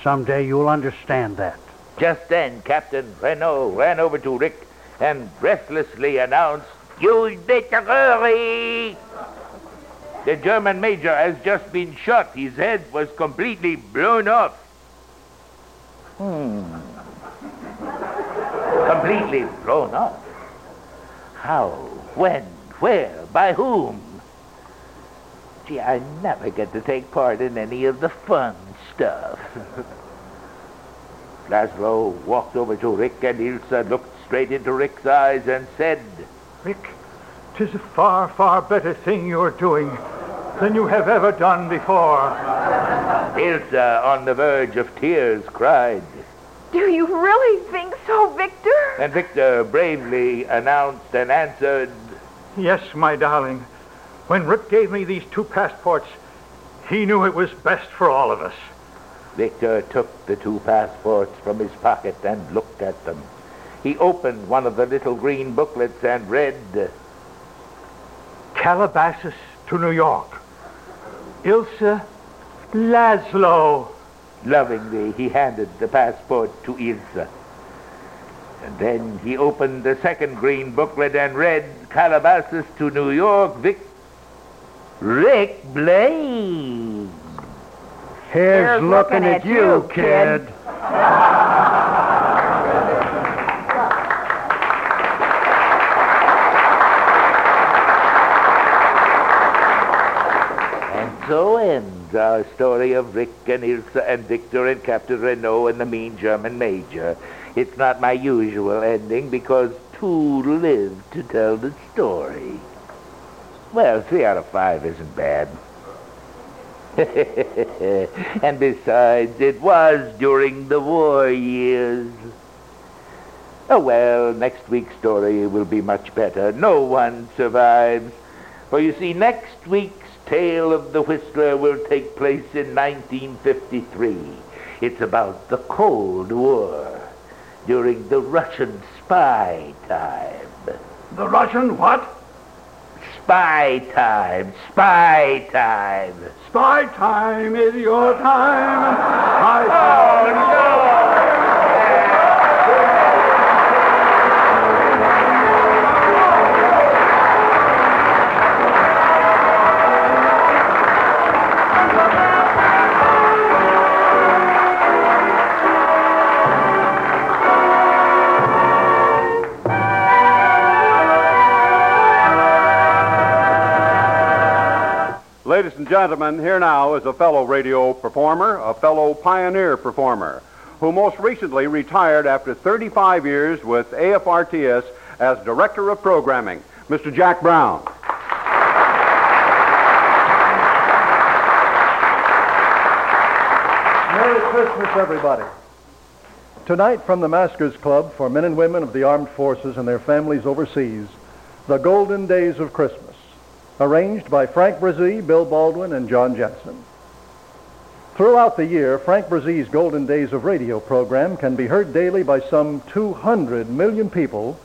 Someday you'll understand that.
Just then, Captain Renault ran over to Rick and breathlessly announced, You'd better hurry. The German major has just been shot. His head was completely blown off. Hmm. Completely blown off. How? When? Where? By whom? Gee, I never get to take part in any of the fun stuff. <laughs> Laszlo walked over to Rick and Ilsa looked straight into Rick's eyes and said,
Rick, tis a far, far better thing you're doing than you have ever done before. <laughs>
Ilsa, on the verge of tears, cried.
Do you really think so, Victor?
And Victor bravely announced and answered,
Yes, my darling. When Rick gave me these two passports, he knew it was best for all of us.
Victor took the two passports from his pocket and looked at them. He opened one of the little green booklets and read,
Calabasas to New York. Ilsa Laszlo.
Lovingly, he handed the passport to Ilsa. And then he opened the second green booklet and read Calabasas to New York, Vic. Rick Blaine.
Here's, looking, at, you, kid.
And so ends our story of Rick and Ilsa and Victor and Captain Renault and the mean German major. It's not my usual ending because two live to tell the story. Well, three out of five isn't bad. <laughs> and besides, it was during the war years. Oh, well, next week's story will be much better. No one survives. For you see, next week's tale of the Whistler will take place in 1953. It's about the Cold War during the Russian spy time.
The Russian what?
Spy time, spy time.
Spy time is your time. Oh, spy time.
Ladies and gentlemen, here now is a fellow radio performer, a fellow pioneer performer, who most recently retired after 35 years with AFRTS as Director of Programming, Mr. Jack Brown.
Merry Christmas, everybody. Tonight, from the Masquers Club for men and women of the armed forces and their families overseas, the Golden Days of Christmas, arranged by Frank Bresee, Bill Baldwin, and John Jensen. Throughout the year, Frank Bresee's Golden Days of Radio program can be heard daily by some 200 million people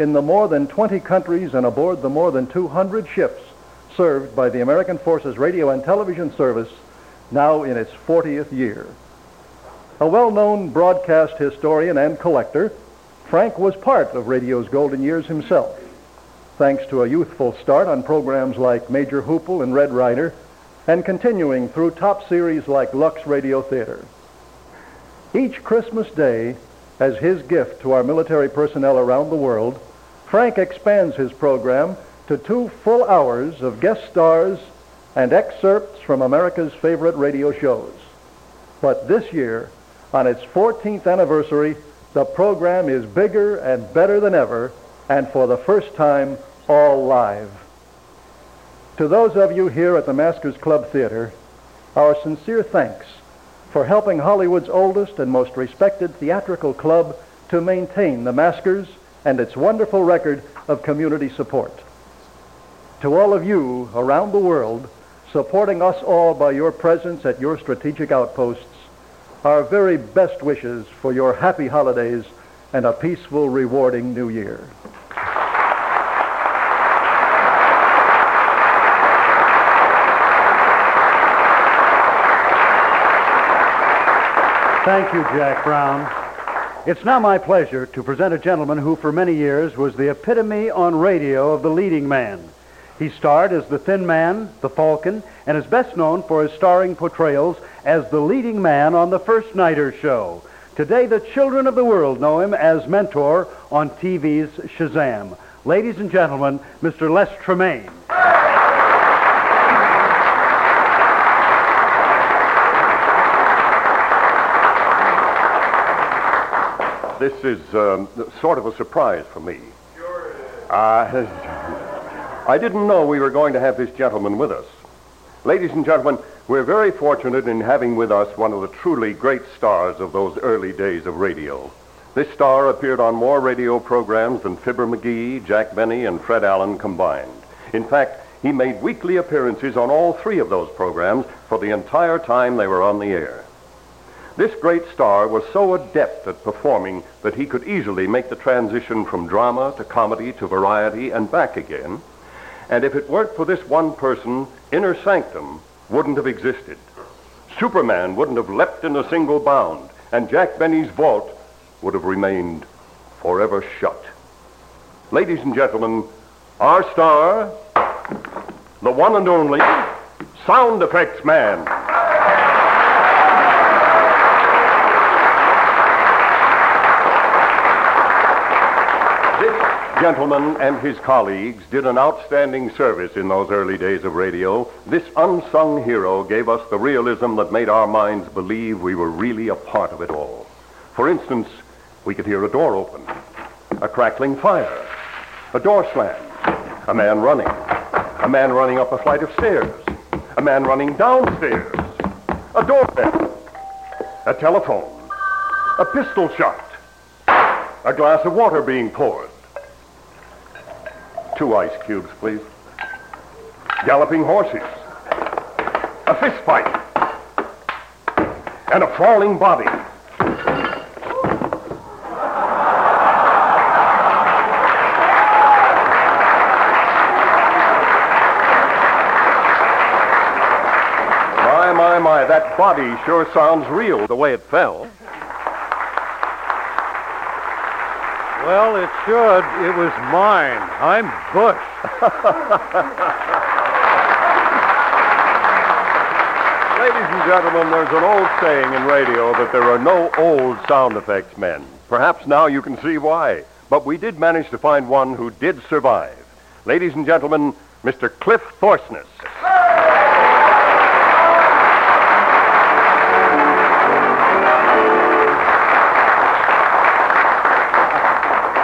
in the more than 20 countries and aboard the more than 200 ships served by the American Forces Radio and Television Service now in its 40th year. A well-known broadcast historian and collector, Frank was part of radio's golden years himself, thanks to a youthful start on programs like Major Hoople and Red Ryder, and continuing through top series like Lux Radio Theater. Each Christmas Day, as his gift to our military personnel around the world, Frank expands his program to two full hours of guest stars and excerpts from America's favorite radio shows. But this year, on its 14th anniversary, the program is bigger and better than ever, and for the first time, all live. To those of you here at the Masquers Club Theater, our sincere thanks for helping Hollywood's oldest and most respected theatrical club to maintain the Masquers and its wonderful record of community support. To all of you around the world, supporting us all by your presence at your strategic outposts, our very best wishes for your happy holidays and a peaceful, rewarding new year.
Thank you, Jack Brown. It's now my pleasure to present a gentleman who, for many years, was the epitome on radio of the leading man. He starred as the Thin Man, the Falcon, and is best known for his starring portrayals as the leading man on the First Nighter Show. Today, the children of the world know him as mentor on TV's Shazam. Ladies and gentlemen, Mr. Les Tremayne.
This is um, sort of a surprise for me. Sure uh, I didn't know we were going to have this gentleman with us. Ladies and gentlemen, we're very fortunate in having with us one of the truly great stars of those early days of radio. This star appeared on more radio programs than Fibber McGee, Jack Benny, and Fred Allen combined. In fact, he made weekly appearances on all three of those programs for the entire time they were on the air. This great star was so adept at performing that he could easily make the transition from drama to comedy to variety and back again. And if it weren't for this one person, Inner Sanctum wouldn't have existed. Superman wouldn't have leapt in a single bound, and Jack Benny's vault would have remained forever shut. Ladies and gentlemen, our star, the one and only Sound Effects Man. Gentleman and his colleagues did an outstanding service in those early days of radio. This unsung hero gave us the realism that made our minds believe we were really a part of it all. For instance, we could hear a door open, a crackling fire, a door slam, a man running, a man running up a flight of stairs, a man running downstairs, a doorbell, a telephone, a pistol shot, a glass of water being poured, Two ice cubes, please. Galloping horses. A fist fight. And a falling body. My, my, my, that body sure sounds real the way it fell.
Well, it should. It was mine. I'm Bush. <laughs>
Ladies and gentlemen, there's an old saying in radio that there are no old sound effects men. Perhaps now you can see why. But we did manage to find one who did survive. Ladies and gentlemen, Mr. Cliff Thorsness.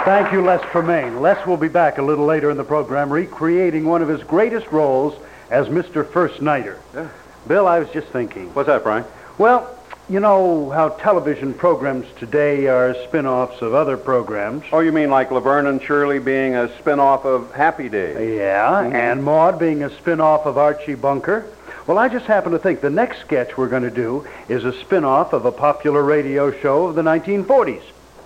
Thank you, Les Tremayne. Les will be back a little later in the program recreating one of his greatest roles as Mr. First Nighter.
Yeah.
Bill, I was just thinking.
What's that, Frank?
Well, you know how television programs today are spin-offs of other programs.
Oh, you mean like Laverne and Shirley being a spin-off of Happy Days?
Yeah,
Mhm.
and Maude being a spin-off of Archie Bunker. Well, I just happen to think the next sketch we're going to do is a spin-off of a popular radio show of the 1940s.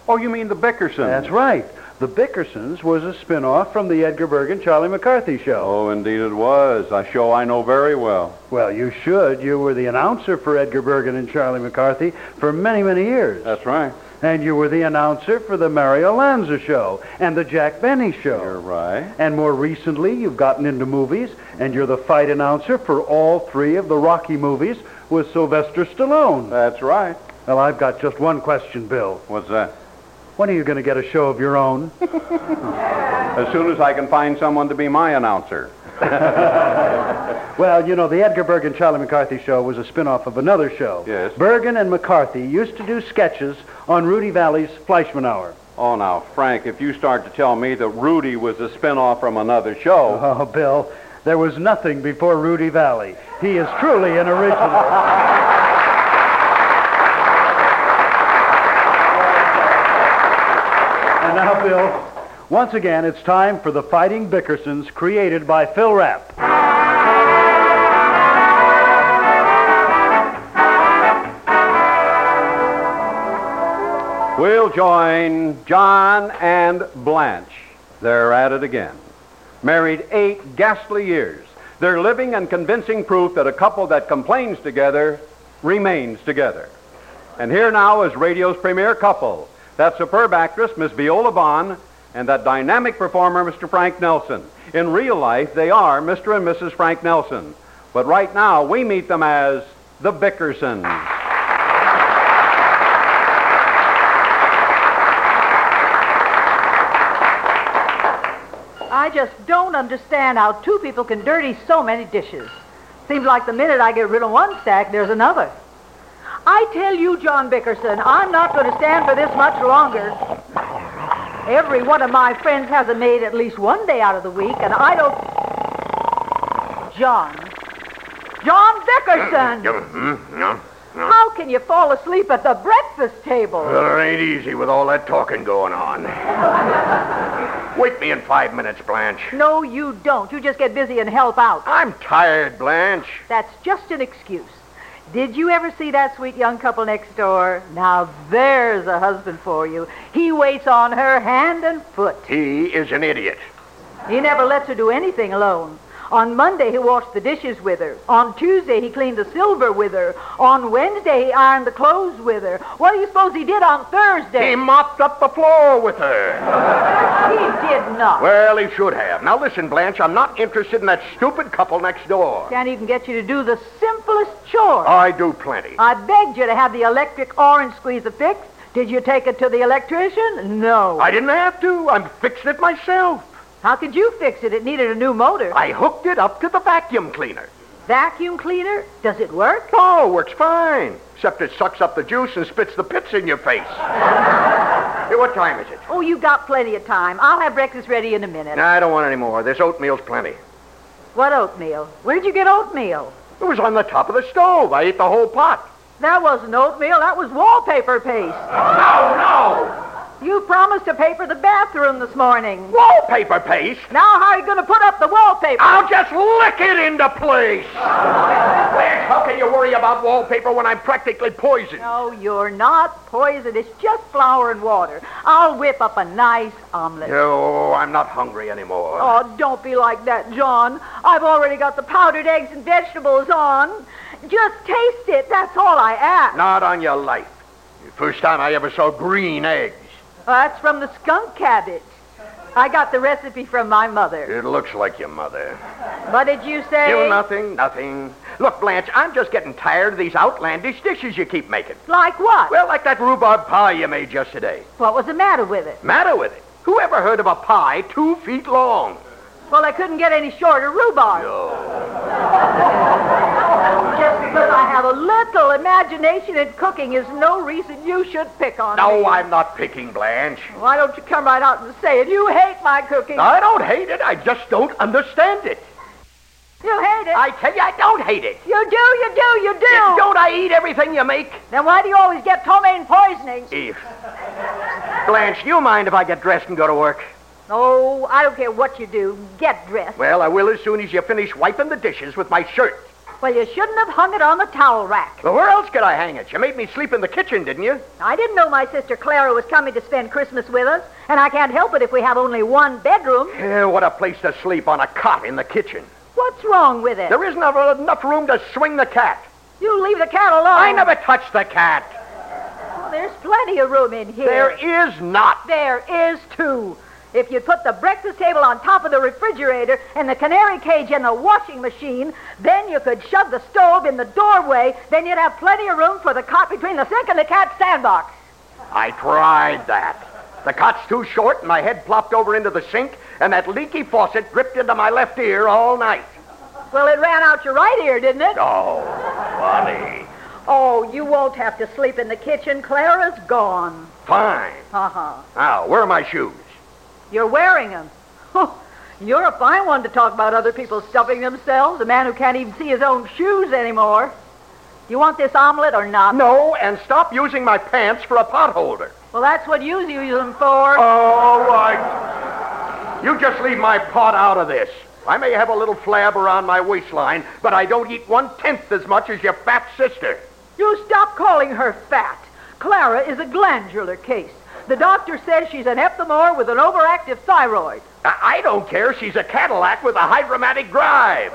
Oh, you mean the Bickersons?
That's right. The Bickersons was a spin-off from the Edgar Bergen Charlie McCarthy show.
Oh, indeed it was. A show I know very well.
Well, you should. You were the announcer for Edgar Bergen and Charlie McCarthy for many, many years.
That's right.
And you were the announcer for the Mario Lanza show and the Jack Benny show.
You're right.
And more recently, you've gotten into movies, and you're the fight announcer for all three of the Rocky movies with Sylvester Stallone.
That's right.
Well, I've got just one question, Bill.
What's that?
When are you going to get a show of your own?
As soon as I can find someone to be my announcer. <laughs>
Well, you know, the Edgar Bergen Charlie McCarthy show was a spin-off of another show.
Yes.
Bergen and McCarthy used to do sketches on Rudy Vallee's Fleischmann Hour.
Oh, now, Frank, if you start to tell me that Rudy was a spin-off from another show. <laughs>
Oh, Bill, there was nothing before Rudy Vallee. He is truly an original. <laughs> Bill, once again, it's time for the Fighting Bickersons, created by Phil Rapp.
We'll join John and Blanche. They're at it again. Married eight ghastly years. They're living and convincing proof that a couple that complains together remains together. And here now is radio's premier couple, that superb actress, Miss Veola Vonn, and that dynamic performer, Mr. Frank Nelson. In real life, they are Mr. and Mrs. Frank Nelson. But right now, we meet them as the Bickersons.
I just don't understand how two people can dirty so many dishes. Seems like the minute I get rid of one stack, there's another. I tell you, John Bickerson, I'm not going to stand for this much longer. Every one of my friends has a maid at least one day out of the week, and I don't. John. John Bickerson!
No. Hmm,
How can you fall asleep at the breakfast table?
Well, it ain't easy with all that talking going on. Wake me in five minutes, Blanche.
No, you don't. You just get busy and help out.
I'm tired, Blanche.
That's just an excuse. Did you ever see that sweet young couple next door? Now there's a husband for you. He waits on her hand and foot.
He is an idiot.
He never lets her do anything alone. On Monday, he washed the dishes with her. On Tuesday, he cleaned the silver with her. On Wednesday, he ironed the clothes with her. What do you suppose he did on Thursday?
He mopped up the floor with her.
He did not.
Well, he should have. Now listen, Blanche, I'm not interested in that stupid couple next door.
Can't even get you to do the simplest chore.
I do plenty.
I begged you to have the electric orange squeezer fixed. Did you take it to the electrician? No.
I didn't have to. I'm fixing it myself.
How could you fix it? It needed a new motor.
I hooked it up to the vacuum cleaner.
Vacuum cleaner? Does it work?
Oh, it works fine. Except it sucks up the juice and spits the pits in your face. <laughs> hey, what time is it?
Oh, you've got plenty of time. I'll have breakfast ready in a minute.
No, I don't want any more. This oatmeal's plenty.
What oatmeal? Where'd you get oatmeal?
It was on the top of the stove. I ate the whole pot.
That wasn't oatmeal. That was wallpaper paste.
No, no!
You promised to paper the bathroom this morning.
Wallpaper paste?
Now how are you going to put up the wallpaper?
I'll just lick it into place. Blanche, how can you worry about wallpaper when I'm practically poisoned?
No, you're not poisoned. It's just flour and water. I'll whip up a nice omelet.
Oh, I'm not hungry anymore.
Oh, don't be like that, John. I've already got the powdered eggs and vegetables on. Just taste it. That's all I ask.
Not on your life. First time I ever saw green eggs.
Well, that's from the skunk cabbage. I got the recipe from my mother.
It looks like your mother.
What did you say?
You nothing, nothing. Look, Blanche, I'm just getting tired of these outlandish dishes you keep making.
Like what?
Well, like that rhubarb pie you made yesterday.
What was the matter with it?
Matter with it? Who ever heard of a pie two feet long?
Well, I couldn't get any shorter rhubarb. No. Just because I have a little imagination in cooking is no reason you should pick on me.
No, I'm not picking, Blanche.
Why don't you come right out and say it? You hate my cooking.
I don't hate it. I just don't understand it.
You hate it.
I tell you, I don't hate it.
You do, you do, you do.
Don't I eat everything you make?
Then why do you always get ptomaine poisoning?
Eve. Blanche, do you mind if I get dressed and go to work?
Oh, I don't care what you do. Get dressed.
Well, I will as soon as you finish wiping the dishes with my shirt.
Well, you shouldn't have hung it on the towel rack.
Well, where else could I hang it? You made me sleep in the kitchen, didn't you?
I didn't know my sister Clara was coming to spend Christmas with us, and I can't help it if we have only one bedroom.
Yeah, what a place to sleep on a cot in the kitchen.
What's wrong with it?
There isn't enough room to swing the cat.
You leave the cat alone.
I never touched the cat.
Well, there's plenty of room in here.
There is not.
There is, too. If you'd put the breakfast table on top of the refrigerator and the canary cage in the washing machine, then you could shove the stove in the doorway. Then you'd have plenty of room for the cot between the sink and the cat sandbox.
I tried that. The cot's too short, and my head plopped over into the sink, and that leaky faucet dripped into my left ear all night.
Well, it ran out your right ear, didn't it?
Oh, funny.
Oh, you won't have to sleep in the kitchen. Clara's gone.
Fine.
Uh-huh.
Now, where are my shoes?
You're wearing them. You're a fine one to talk about other people stuffing themselves, a man who can't even see his own shoes anymore. You want this omelet or not?
No, and stop using my pants for a pot holder.
Well, that's what you use them for.
All right. You just leave my pot out of this. I may have a little flab around my waistline, but I don't eat one-tenth as much as your fat sister.
You stop calling her fat. Clara is a glandular case. The doctor says she's an epthamore with an overactive thyroid.
I, I don't care. She's a Cadillac with a hydromatic drive.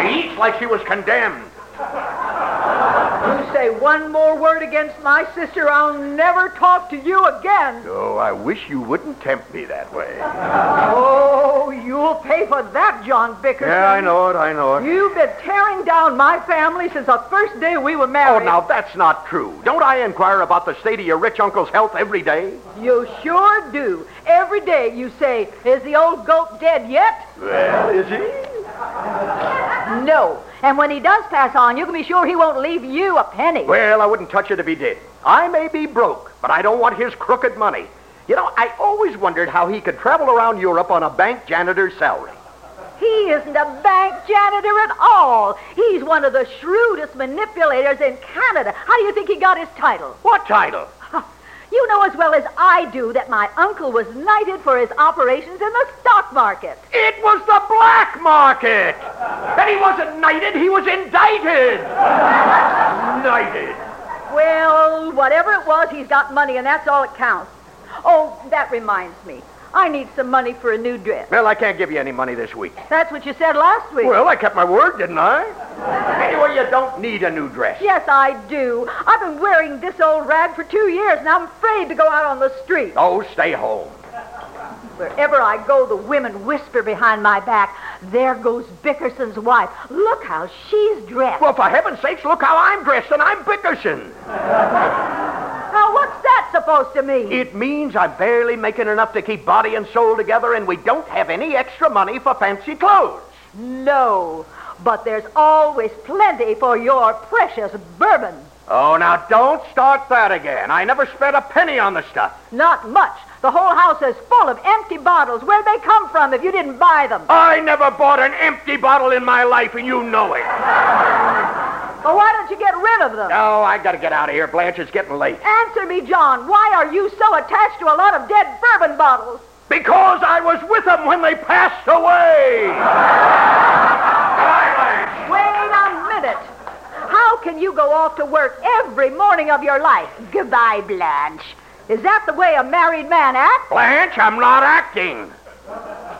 She eats like she was condemned.
You say one more word against my sister, I'll never talk to you again.
Oh, I wish you wouldn't tempt me that way.
Oh, you'll pay for that, John Bickerson.
Yeah, I know it, I know it.
You've been tearing down my family since the first day we were married.
Oh, now that's not true. Don't I inquire about the state of your rich uncle's health every day?
You sure do. Every day you say, Is the old goat dead yet?
Well, is he?
No. And when he does pass on, you can be sure he won't leave you a penny.
Well, I wouldn't touch it if he did. I may be broke, but I don't want his crooked money. You know, I always wondered how he could travel around Europe on a bank janitor's salary.
He isn't a bank janitor at all. He's one of the shrewdest manipulators in Canada. How do you think he got his title?
What title?
You know as well as I do that my uncle was knighted for his operations in the stock market.
It was the black market! And he wasn't knighted, he was indicted! Knighted.
Well, whatever it was, he's got money, and that's all that counts. Oh, that reminds me. I need some money for a new dress.
Well, I can't give you any money this week.
That's what you said last week.
Well, I kept my word, didn't I? Anyway, you don't need a new dress.
Yes, I do. I've been wearing this old rag for two years, and I'm afraid to go out on the street.
Oh, stay home.
Wherever I go, the women whisper behind my back, there goes Bickerson's wife. Look how she's dressed.
Well, for heaven's sakes, look how I'm dressed, and I'm Bickerson.
Now, what's that supposed to mean?
It means I'm barely making enough to keep body and soul together, and we don't have any extra money for fancy clothes.
No, but there's always plenty for your precious bourbon.
Oh, now don't start that again. I never spent a penny on the stuff.
Not much. The whole house is full of empty bottles. Where'd they come from if you didn't buy them?
I never bought an empty bottle in my life, and you know it.
Well, why don't you get rid of them?
Oh, I gotta get out of here. Blanche, it's getting late.
Answer me, John. Why are you so attached to a lot of dead bourbon bottles?
Because I was with them when they passed away.
Wait a minute. How can you go off to work every morning of your life? Goodbye, Blanche. Is that the way a married man acts?
Blanche, I'm not acting.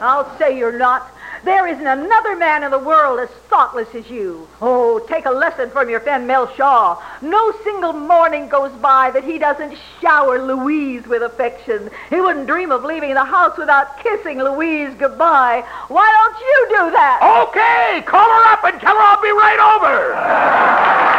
I'll say you're not. There isn't another man in the world as thoughtless as you. Oh, take a lesson from your friend Mel Shaw. No single morning goes by that he doesn't shower Louise with affection. He wouldn't dream of leaving the house without kissing Louise goodbye. Why don't you do that?
Okay, call her up and tell her I'll be right over.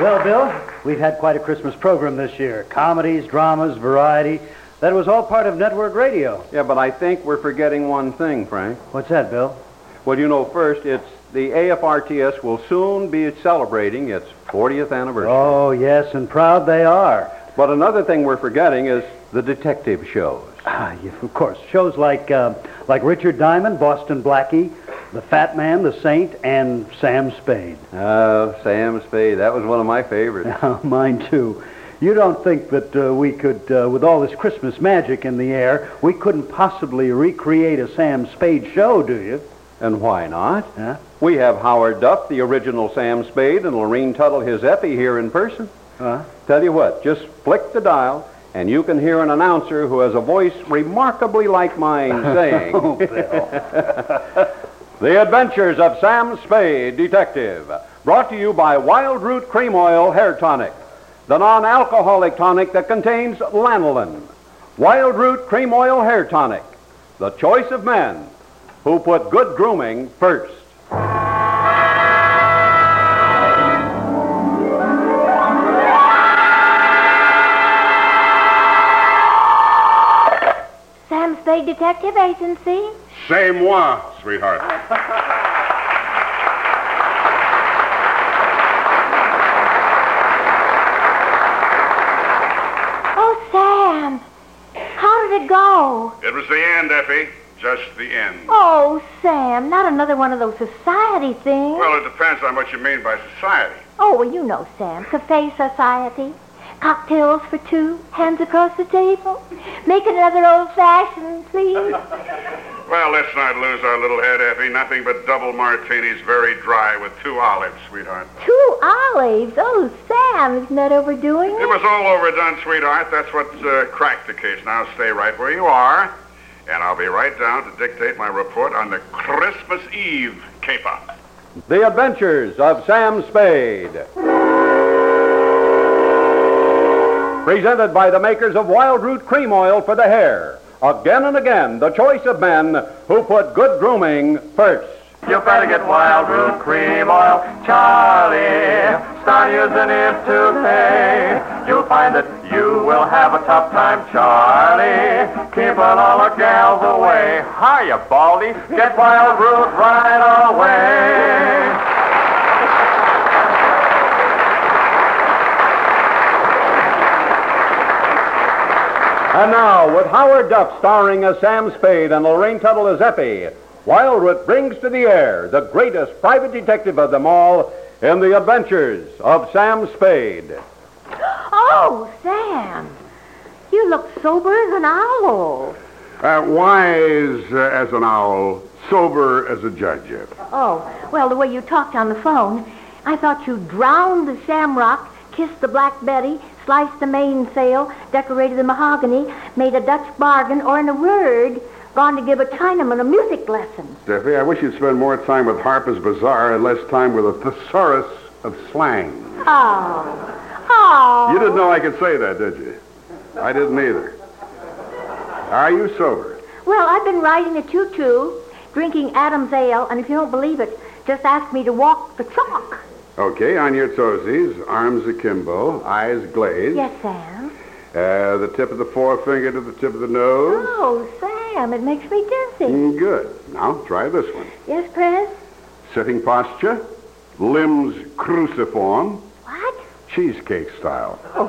Well, Bill, we've had quite a Christmas program this year. Comedies, dramas, variety. That was all part of network radio.
Yeah, but I think we're forgetting one thing, Frank.
What's that, Bill?
Well, you know, first, it's the AFRTS will soon be celebrating its 40th anniversary.
Oh, yes, and proud they are.
But another thing we're forgetting is the detective shows.
Ah, yes, of course. Shows like uh, like Richard Diamond, Boston Blackie, The Fat Man, The Saint, and Sam Spade.
Oh, Sam Spade. That was one of my favorites. <laughs>
Mine too. You don't think that uh, we could, uh, with all this Christmas magic in the air, we couldn't possibly recreate a Sam Spade show, do you?
And why not?
Huh?
We have Howard Duff, the original Sam Spade, and Lurene Tuttle, his Effie, here in person.
Huh?
Tell you what, just flick the dial, and you can hear an announcer who has a voice remarkably like mine <laughs> saying,
Oh. <laughs>
The Adventures of Sam Spade, Detective. Brought to you by Wildroot Cream Oil Hair Tonic, the non alcoholic tonic that contains lanolin. Wildroot Cream Oil Hair Tonic, the choice of men who put good grooming first.
Detective Agency.
C'est moi, sweetheart.
Oh, Sam. How did it go?
It was the end, Effie. Just the end.
Oh, Sam, not another one of those society things.
Well, it depends on what you mean by society.
Oh, well, you know, Sam. Cafe Society. Cocktails for two, hands across the table. Make another old-fashioned, please. <laughs>
Well, let's not lose our little head, Effie. Nothing but double martinis, very dry, with two olives, sweetheart.
Two olives. Oh, Sam, isn't that overdoing
It
it?
was all overdone, sweetheart. That's what uh, cracked the case. Now stay right where you are, and I'll be right down to dictate my report on the Christmas Eve caper.
The Adventures of Sam Spade. Presented by the makers of Wildroot Cream Oil for the hair. Again and again, the choice of men who put good grooming first.
You better get Wildroot Cream Oil, Charlie. Start using it today. You'll find that you will have a tough time, Charlie. Keeping all the gals away. Hiya, Baldy. Get Wildroot right away.
And now, with Howard Duff starring as Sam Spade and Lurene Tuttle as Effie, Wildroot brings to the air the greatest private detective of them all in the adventures of Sam Spade.
Oh, Sam, you look sober as an owl.
Uh, wise uh, as an owl, sober as a judge, Effie.
Oh, well, the way you talked on the phone, I thought you drowned the shamrock, kissed the Black Betty, sliced the mainsail, decorated the mahogany, made a Dutch bargain, or in a word, gone to give a Chinaman a music lesson.
Effie, I wish you'd spend more time with Harper's Bazaar and less time with a thesaurus of slang.
Oh, oh.
You didn't know ah. I could say that, did you? I didn't either. Are you sober?
Well, I've been riding a tutu, drinking Adam's ale, and if you don't believe it, just ask me to walk the chalk.
Okay, on your toesies, arms akimbo, eyes glazed.
Yes, Sam.
Uh, the tip of the forefinger to the tip of the nose.
Oh, Sam, it makes me dizzy.
Mm, good. Now, try this one.
Yes, Pres?
Sitting posture, limbs cruciform.
What?
Cheesecake style.
Oh,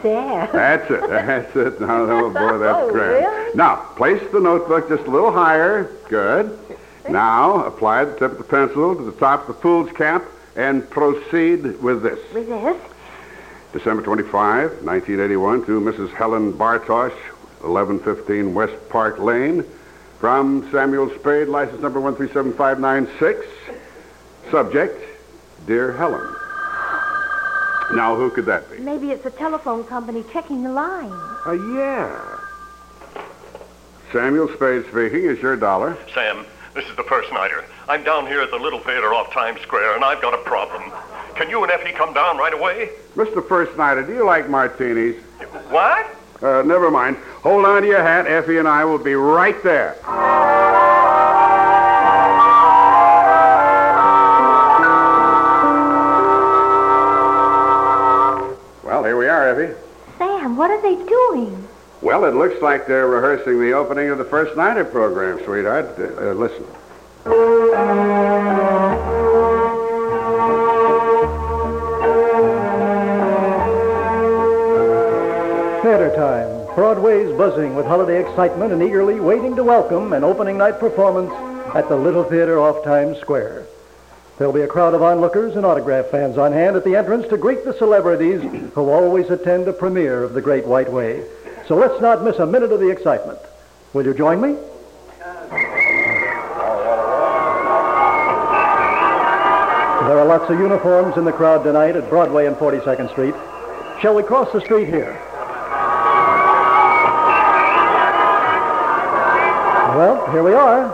Sam.
That's it. That's it. Now, oh boy, <laughs> that's
Oh,
grand.
really?
Now, place the notebook just a little higher. Good. Now, apply the tip of the pencil to the top of the fool's cap and proceed with this.
With this?
December 25, 1981, to Mrs. Helen Bartosh, 1115 West Park Lane. From Samuel Spade, license number 137596. Subject, Dear Helen. Now, who could that be?
Maybe it's a telephone company checking the line.
Uh, yeah. Samuel Spade speaking. Is your dollar?
Sam, this is the first nighter. I'm down here at the Little Theater off Times Square, and I've got a problem. Can you and Effie come down right away?
Mr. First Nighter, do you like martinis?
What?
Uh, never mind. Hold on to your hat. Effie and I will be right there. Well, here we are, Effie.
Sam, what are they doing?
Well, it looks like they're rehearsing the opening of the First Nighter program, sweetheart. Uh, uh, listen.
Theater time. Broadway's buzzing with holiday excitement and eagerly waiting to welcome an opening night performance at the Little Theater off Times Square. There'll be a crowd of onlookers and autograph fans on hand at the entrance to greet the celebrities who always attend a premiere of The Great White Way. So let's not miss a minute of the excitement. Will you join me? There are lots of uniforms in the crowd tonight at Broadway and 42nd Street. Shall we cross the street here? Well, here we are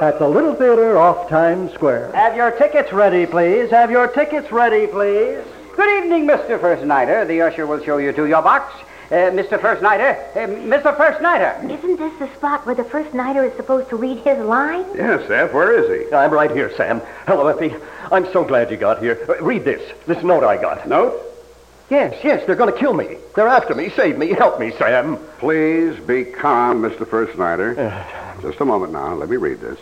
at the Little Theater off Times Square.
Have your tickets ready, please. Have your tickets ready, please. Good evening, Mr. First Nighter. The usher will show you to your box. Uh, Mr. First Nighter, uh, Mr. First Nighter.
Isn't this the spot where the first nighter is supposed to read his line?
Yes, Sam. where is he?
I'm right here, Sam. Hello, Effie. I'm so glad you got here. Uh, read this. This note I got.
Note?
Yes, yes, they're going to kill me. They're after me. Save me. Help me, Sam.
Please be calm, Mr. First Nighter. Just a moment now. Let me read this.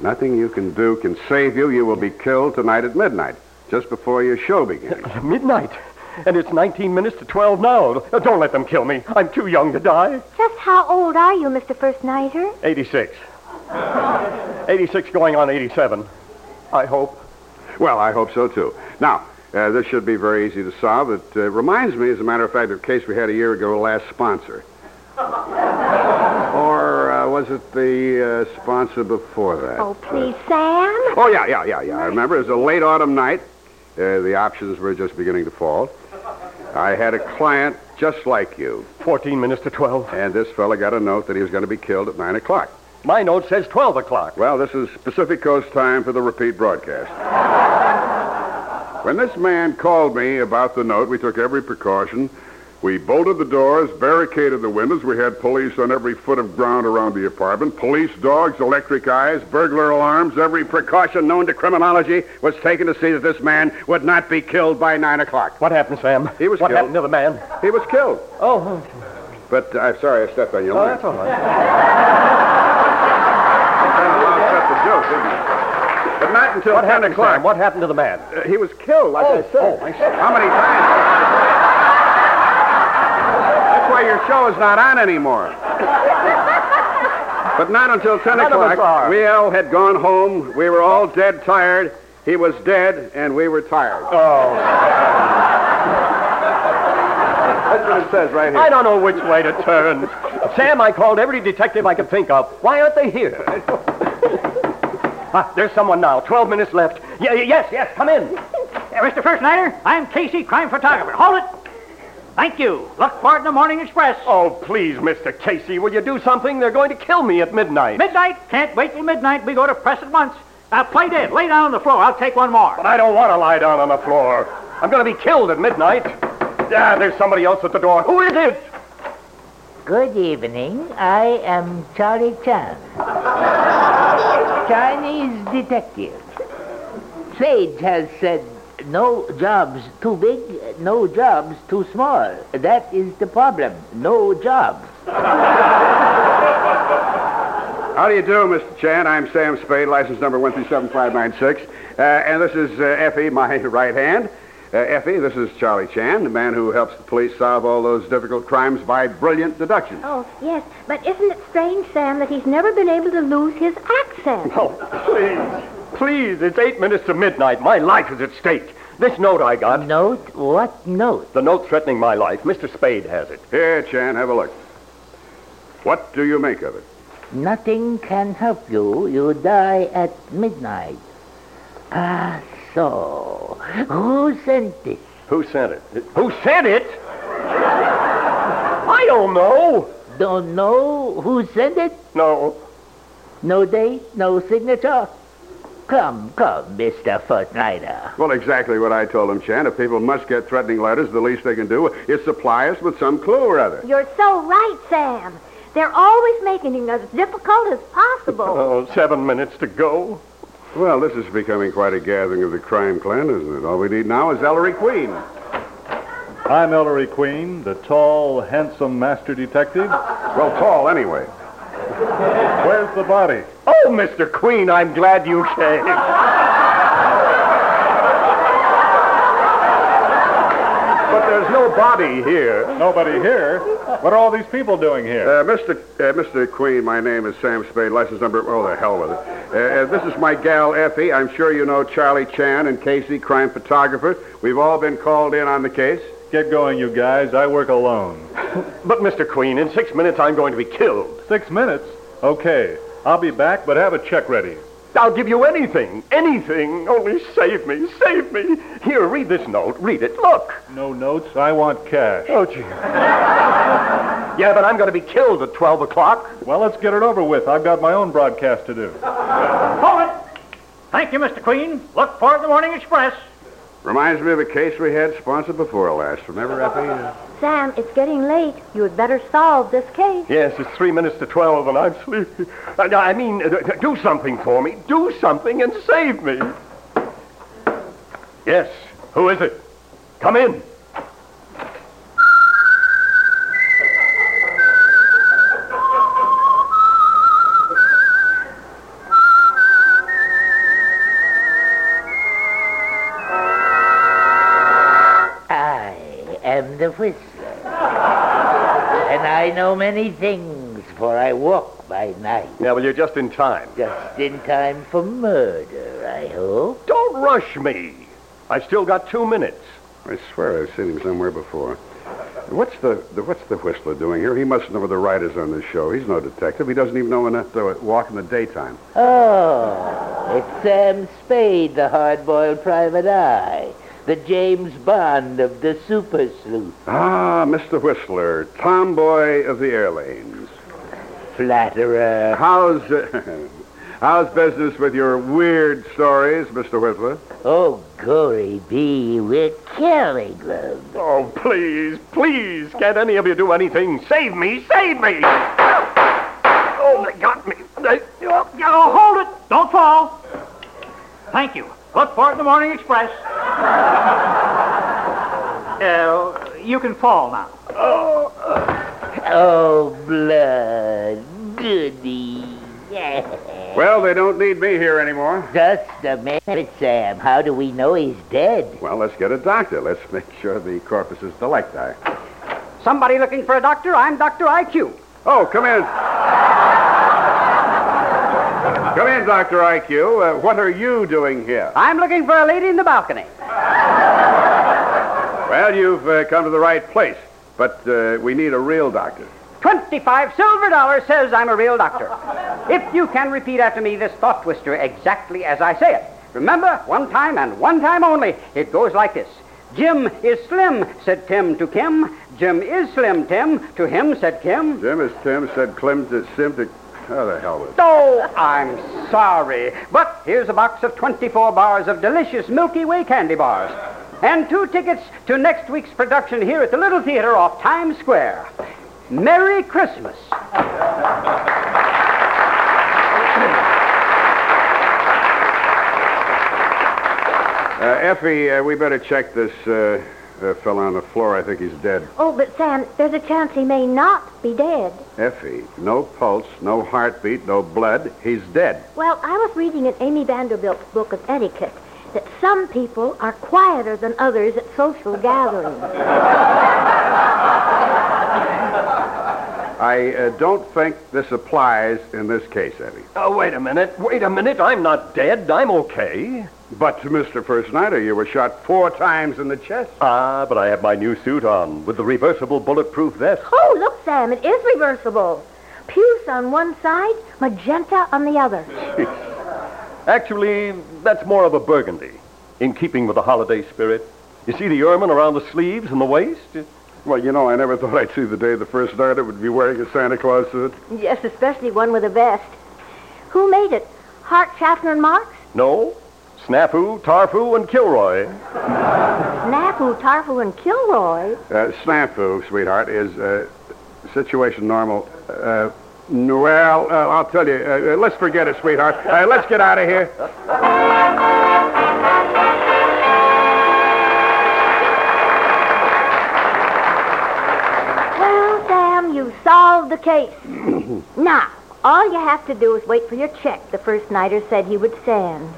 Nothing you can do can save you. You will be killed tonight at midnight, just before your show begins. <laughs>
Midnight. And it's 19 minutes to 12 now. Don't let them kill me. I'm too young to die.
Just how old are you, Mr. First Nighter?
86. 86 going on 87. I hope.
Well, I hope so, too. Now, Uh, this should be very easy to solve. It uh, reminds me, as a matter of fact, of a case we had a year ago, last sponsor. <laughs> or uh, was it the uh, sponsor before that?
Oh, please, Sam.
Oh, yeah, yeah, yeah, yeah. I remember. It was a late autumn night. Uh, the options were just beginning to fall. I had a client just like you.
14 minutes to 12.
And this fella got a note that he was going to be killed at 9 o'clock.
My note says 12 o'clock.
Well, this is Pacific Coast time for the repeat broadcast. <laughs> when this man called me about the note, we took every precaution. We bolted the doors, barricaded the windows. We had police on every foot of ground around the apartment. Police dogs, electric eyes, burglar alarms. Every precaution known to criminology was taken to see that this man would not be killed by 9 o'clock.
What happened, Sam?
He was
what
killed.
happened to the man?
He was killed.
Oh,
But I'm sorry I stepped on your
oh
line.
that's all right.
That's a joke, isn't it? But not until
What
10
happened,
o'clock.
Sam? What happened to the man?
Uh, he was killed, like
Oh,
I said.
oh, I see.
How many times? That's why your show is not on anymore. but not until 10
None
o'clock.
are.
We all had gone home. We were all dead tired. He was dead, and we were tired.
Oh.
That's what it says right here.
I don't know which way to turn. Sam, I called every detective I could think of. Why aren't they here? ah, there's someone now. Twelve minutes left. Y- yes, yes, come in.
Mr. First Nighter, I'm Casey, crime photographer. Hold it. Thank you. Look for it in the Morning Express.
Oh, please, Mr. Casey, will you do something? They're going to kill me at midnight.
Midnight? Can't wait till midnight. We go to press at once. Now, play dead. Lay down on the floor. I'll take one more.
But I don't want to lie down on the floor. I'm going to be killed at midnight. Ah, there's somebody else at the door. Who is it?
Good evening. I am Charlie Chan. <laughs> Chinese detective. Sage has said no jobs too big, no jobs too small. That is the problem. No jobs. <laughs>
How do you do, Mr. Chan? I'm Sam Spade, license number 137596. Uh, and this is uh, Effie, my <laughs> right hand. Uh, Effie, this is Charlie Chan, the man who helps the police solve all those difficult crimes by brilliant deduction.
Oh, yes, but isn't it strange, Sam, that he's never been able to lose his accent? <laughs>
Oh, please. Please, it's eight minutes to midnight. My life is at stake. This note I got.
Note? What note?
The note threatening my life. Mr. Spade has it.
Here, Chan, have a look. What do you make of it?
Nothing can help you. You die at midnight. Ah, so. Who sent this?
Who sent it? Who sent it? I don't know.
Don't know who sent it?
No.
No date? No signature? Come, come, Mr. Footnighter.
Well, exactly what I told him, Chan. If people must get threatening letters, the least they can do is supply us with some clue or other.
You're so right, Sam. They're always making it as difficult as possible. <laughs>
Oh, seven minutes to go.
Well, this is becoming quite a gathering of the crime clan, isn't it? All we need now is Ellery Queen.
I'm Ellery Queen, the tall, handsome master detective.
Well, tall anyway.
Where's the body?
Oh, Mr. Queen, I'm glad you came. but there's no body here.
Nobody here? What are all these people doing here?
Uh, Mr. Uh, Mr. Queen, my name is Sam Spade, license number. Oh, the hell with it. Uh, uh, this is my gal Effie. I'm sure you know Charlie Chan and Casey, crime photographer. We've all been called in on the case.
Get going, you guys. I work alone. <laughs>
But, Mr. Queen, in six minutes I'm going to be killed.
Six minutes? Okay. I'll be back, but have a check ready.
I'll give you anything, anything. Only save me, save me. Here, read this note. Read it. Look.
No notes. I want cash.
Oh, gee. <laughs> yeah, but I'm going to be killed at 12 o'clock.
Well, let's get it over with. I've got my own broadcast to do.
Hold it. Thank you, Mr. Queen. Look for it in the Morning Express.
Reminds me of a case we had sponsored before last. Remember, Effie?
Sam, it's getting late. You had better solve this case.
Yes, it's three minutes to 12 and I'm sleepy. I, I mean, uh, do something for me. Do something and save me. Yes, who is it? Come in.
Am the Whistler. and I know many things, for I walk by night.
Yeah, well, you're just in time.
Just in time for murder, I hope.
Don't rush me. I've still got two minutes.
I swear I've seen him somewhere before. What's the, the what's the whistler doing here? He must know where the writers on this show. He's no detective. He doesn't even know enough to walk in the daytime.
Oh, it's Sam Spade, the hard-boiled private eye. The James Bond of the super sleuth.
Ah, Mr. Whistler, tomboy of the air lanes.
Flatterer.
How's uh, <laughs> how's business with your weird stories, Mr. Whistler?
Oh, glory be, we're killing them.
Oh, please, please, can't any of you do anything? Save me, save me! Oh, they got me. They,
oh, hold it! Don't fall. Thank you. Look for it in the Morning Express. <laughs> Uh, you can fall now.
Oh, oh blood. Goody.
Well, they don't need me here anymore.
Just a minute, Sam. How do we know he's dead?
Well, let's get a doctor. Let's make sure the corpus is delicti.
Somebody looking for a doctor? I'm Dr. IQ.
Oh, come in. Come in, Dr. IQ. Uh, what are you doing here?
I'm looking for a lady in the balcony.
Well, you've uh, come to the right place, but uh, we need a real doctor.
25 silver dollars says I'm a real doctor. If you can repeat after me this thought twister exactly as I say it. Remember, one time and one time only. It goes like this. Jim is slim, said Tim to Kim. Jim is slim, Tim. To him, said Kim.
Jim is Tim, said Clem to Sim to... How the hell with it?
Oh, I'm sorry. But here's a box of 24 bars of delicious Milky Way candy bars. And two tickets to next week's production here at the Little Theater off Times Square. Merry Christmas.
Uh, Effie, uh, we better check this uh, uh, fella on the floor. I think he's dead.
Oh, but Sam, there's a chance he may not be dead.
Effie, no pulse, no heartbeat, no blood. He's dead.
Well, I was reading in Amy Vanderbilt's book of etiquette that some people are quieter than others at social gatherings.
I uh, don't think this applies in this case, Effie.
Oh, wait a minute. Wait a minute. I'm not dead. I'm okay.
But, Mr. First Nighter, you were shot four times in the chest.
Ah, but I have my new suit on with the reversible bulletproof vest.
Oh, look, Sam, it is reversible. Puce on one side, magenta on the other. <laughs>
Actually, that's more of a burgundy, in keeping with the holiday spirit. You see the ermine around the sleeves and the waist?
Well, you know, I never thought I'd see the day the First Nighter would be wearing a Santa Claus suit.
Yes, especially one with a vest. Who made it? Hart, Schaffner, and Marx?
No. Snafu, Tarfu, and Kilroy.
Snafu, Tarfu, and Kilroy?
Uh, snafu, sweetheart, is uh, situation normal. Uh, well, uh, I'll tell you. Uh, uh, let's forget it, sweetheart. Uh, let's get out of here.
Well, Sam, you solved the case. <clears throat> now, all you have to do is wait for your check the first nighter said he would send.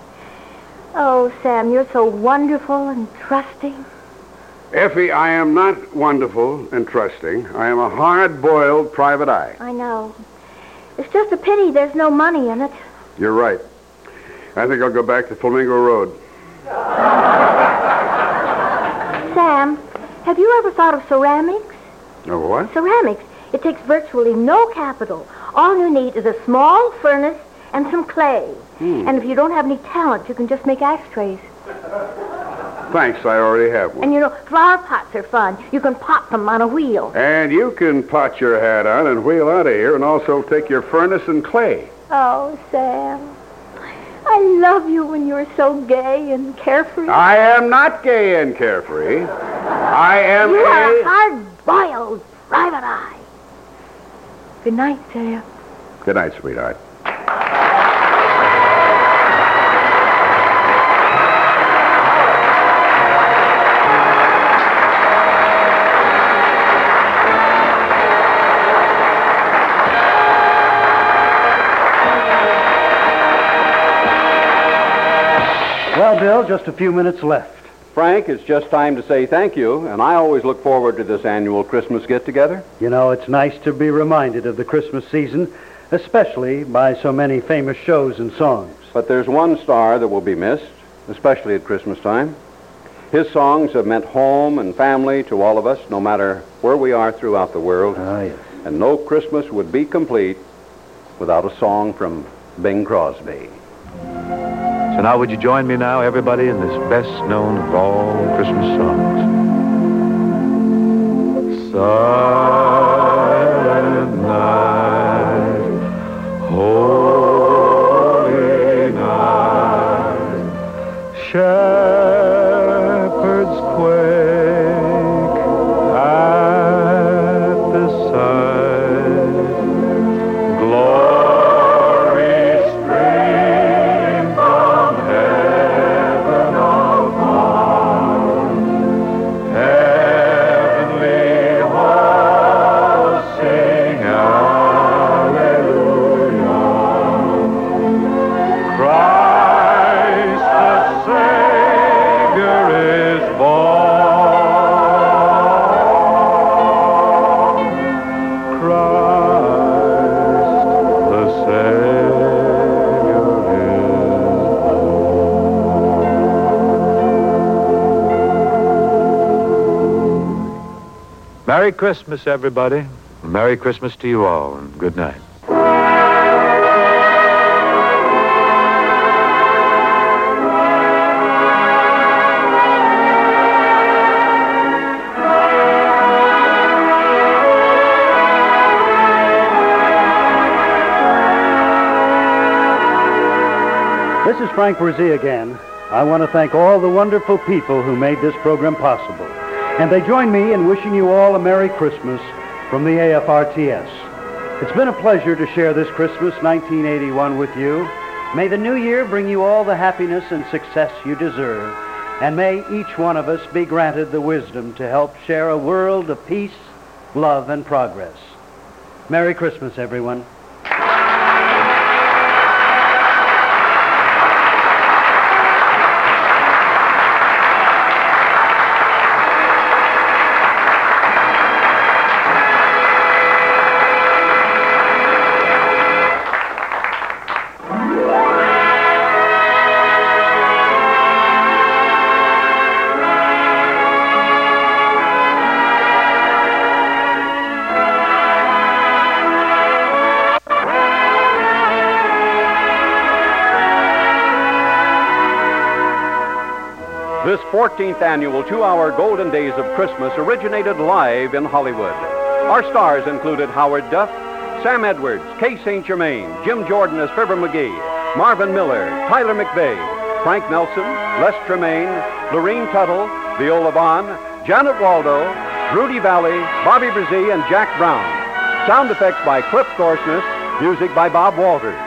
Oh, Sam, you're so wonderful and trusting.
Effie, I am not wonderful and trusting. I am a hard-boiled private eye.
I know. It's just a pity there's no money in it.
You're right. I think I'll go back to Flamingo Road.
Sam, have you ever thought of ceramics?
Oh, what?
Ceramics. It takes virtually no capital. All you need is a small furnace and some clay.
Hmm.
And if you don't have any talent, you can just make ashtrays.
Thanks, I already have one.
And you know, flower pots are fun. You can pop them on a wheel.
And you can pot your hat on and wheel out of here and also take your furnace and clay.
Oh, Sam. I love you when you're so gay and carefree.
I am not gay and carefree. I am
you are
a...
a hard-boiled private eye. Good night, Sam.
Good night, sweetheart.
Well, Bill, just a few minutes left.
Frank, it's just time to say thank you, and I always look forward to this annual Christmas get together.
You know, it's nice to be reminded of the Christmas season, especially by so many famous shows and songs.
But there's one star that will be missed, especially at Christmas time. His songs have meant home and family to all of us, no matter where we are throughout the world.
Ah, yes.
And no Christmas would be complete without a song from Bing Crosby.
So now would you join me now, everybody, in this best known of all Christmas songs? Silent night, holy night, Merry Christmas, everybody. Merry Christmas to you all, and good night.
This is Frank Bresee again. I want to thank all the wonderful people who made this program possible. And they join me in wishing you all a Merry Christmas from the AFRTS. It's been a pleasure to share this Christmas 1981 with you. May the new year bring you all the happiness and success you deserve. And may each one of us be granted the wisdom to help share a world of peace, love, and progress. Merry Christmas, everyone.
14th annual two hour Golden Days of Christmas originated live in Hollywood. Our stars included Howard Duff, Sam Edwards, Kay St. Germaine, Jim Jordan as Fibber McGee, Marvin Miller, Tyler McVey, Frank Nelson, Les Tremayne, Lurene Tuttle, Veola Vonn, Janet Waldo, Rudy Vallee, Bobbie Bresee, and Jack Brown. Sound effects by Cliff Thorsness, music by Bob Walters.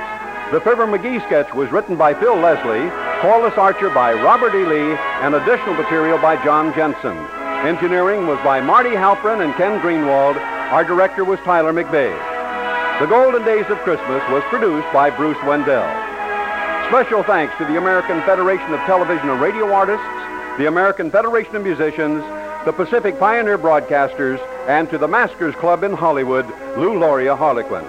The Fibber McGee sketch was written by Phil Leslie, Corliss Archer by Robert E. Lee, and additional material by John Jensen. Engineering was by Marty Halperin and Ken Greenwald. Our director was Tyler McVey. The Golden Days of Christmas was produced by Bruce Wendell. Special thanks to the American Federation of Television and Radio Artists, the American Federation of Musicians, the Pacific Pioneer Broadcasters, and to the Masquers Club in Hollywood, Lou Loria Harlequin.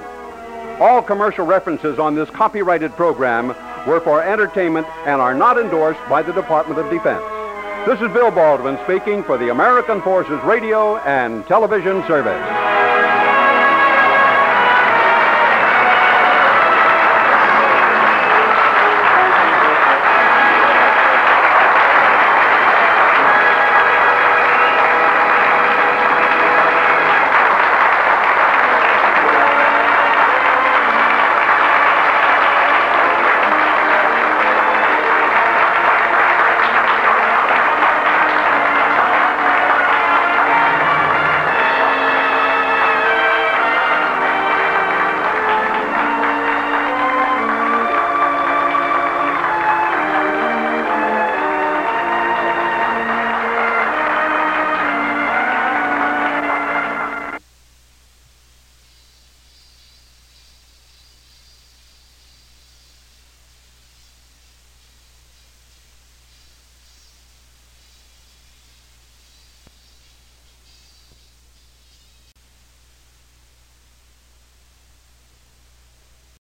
All commercial references on this copyrighted program were for entertainment and are not endorsed by the Department of Defense. This is Bill Baldwin speaking for the American Forces Radio and Television Service.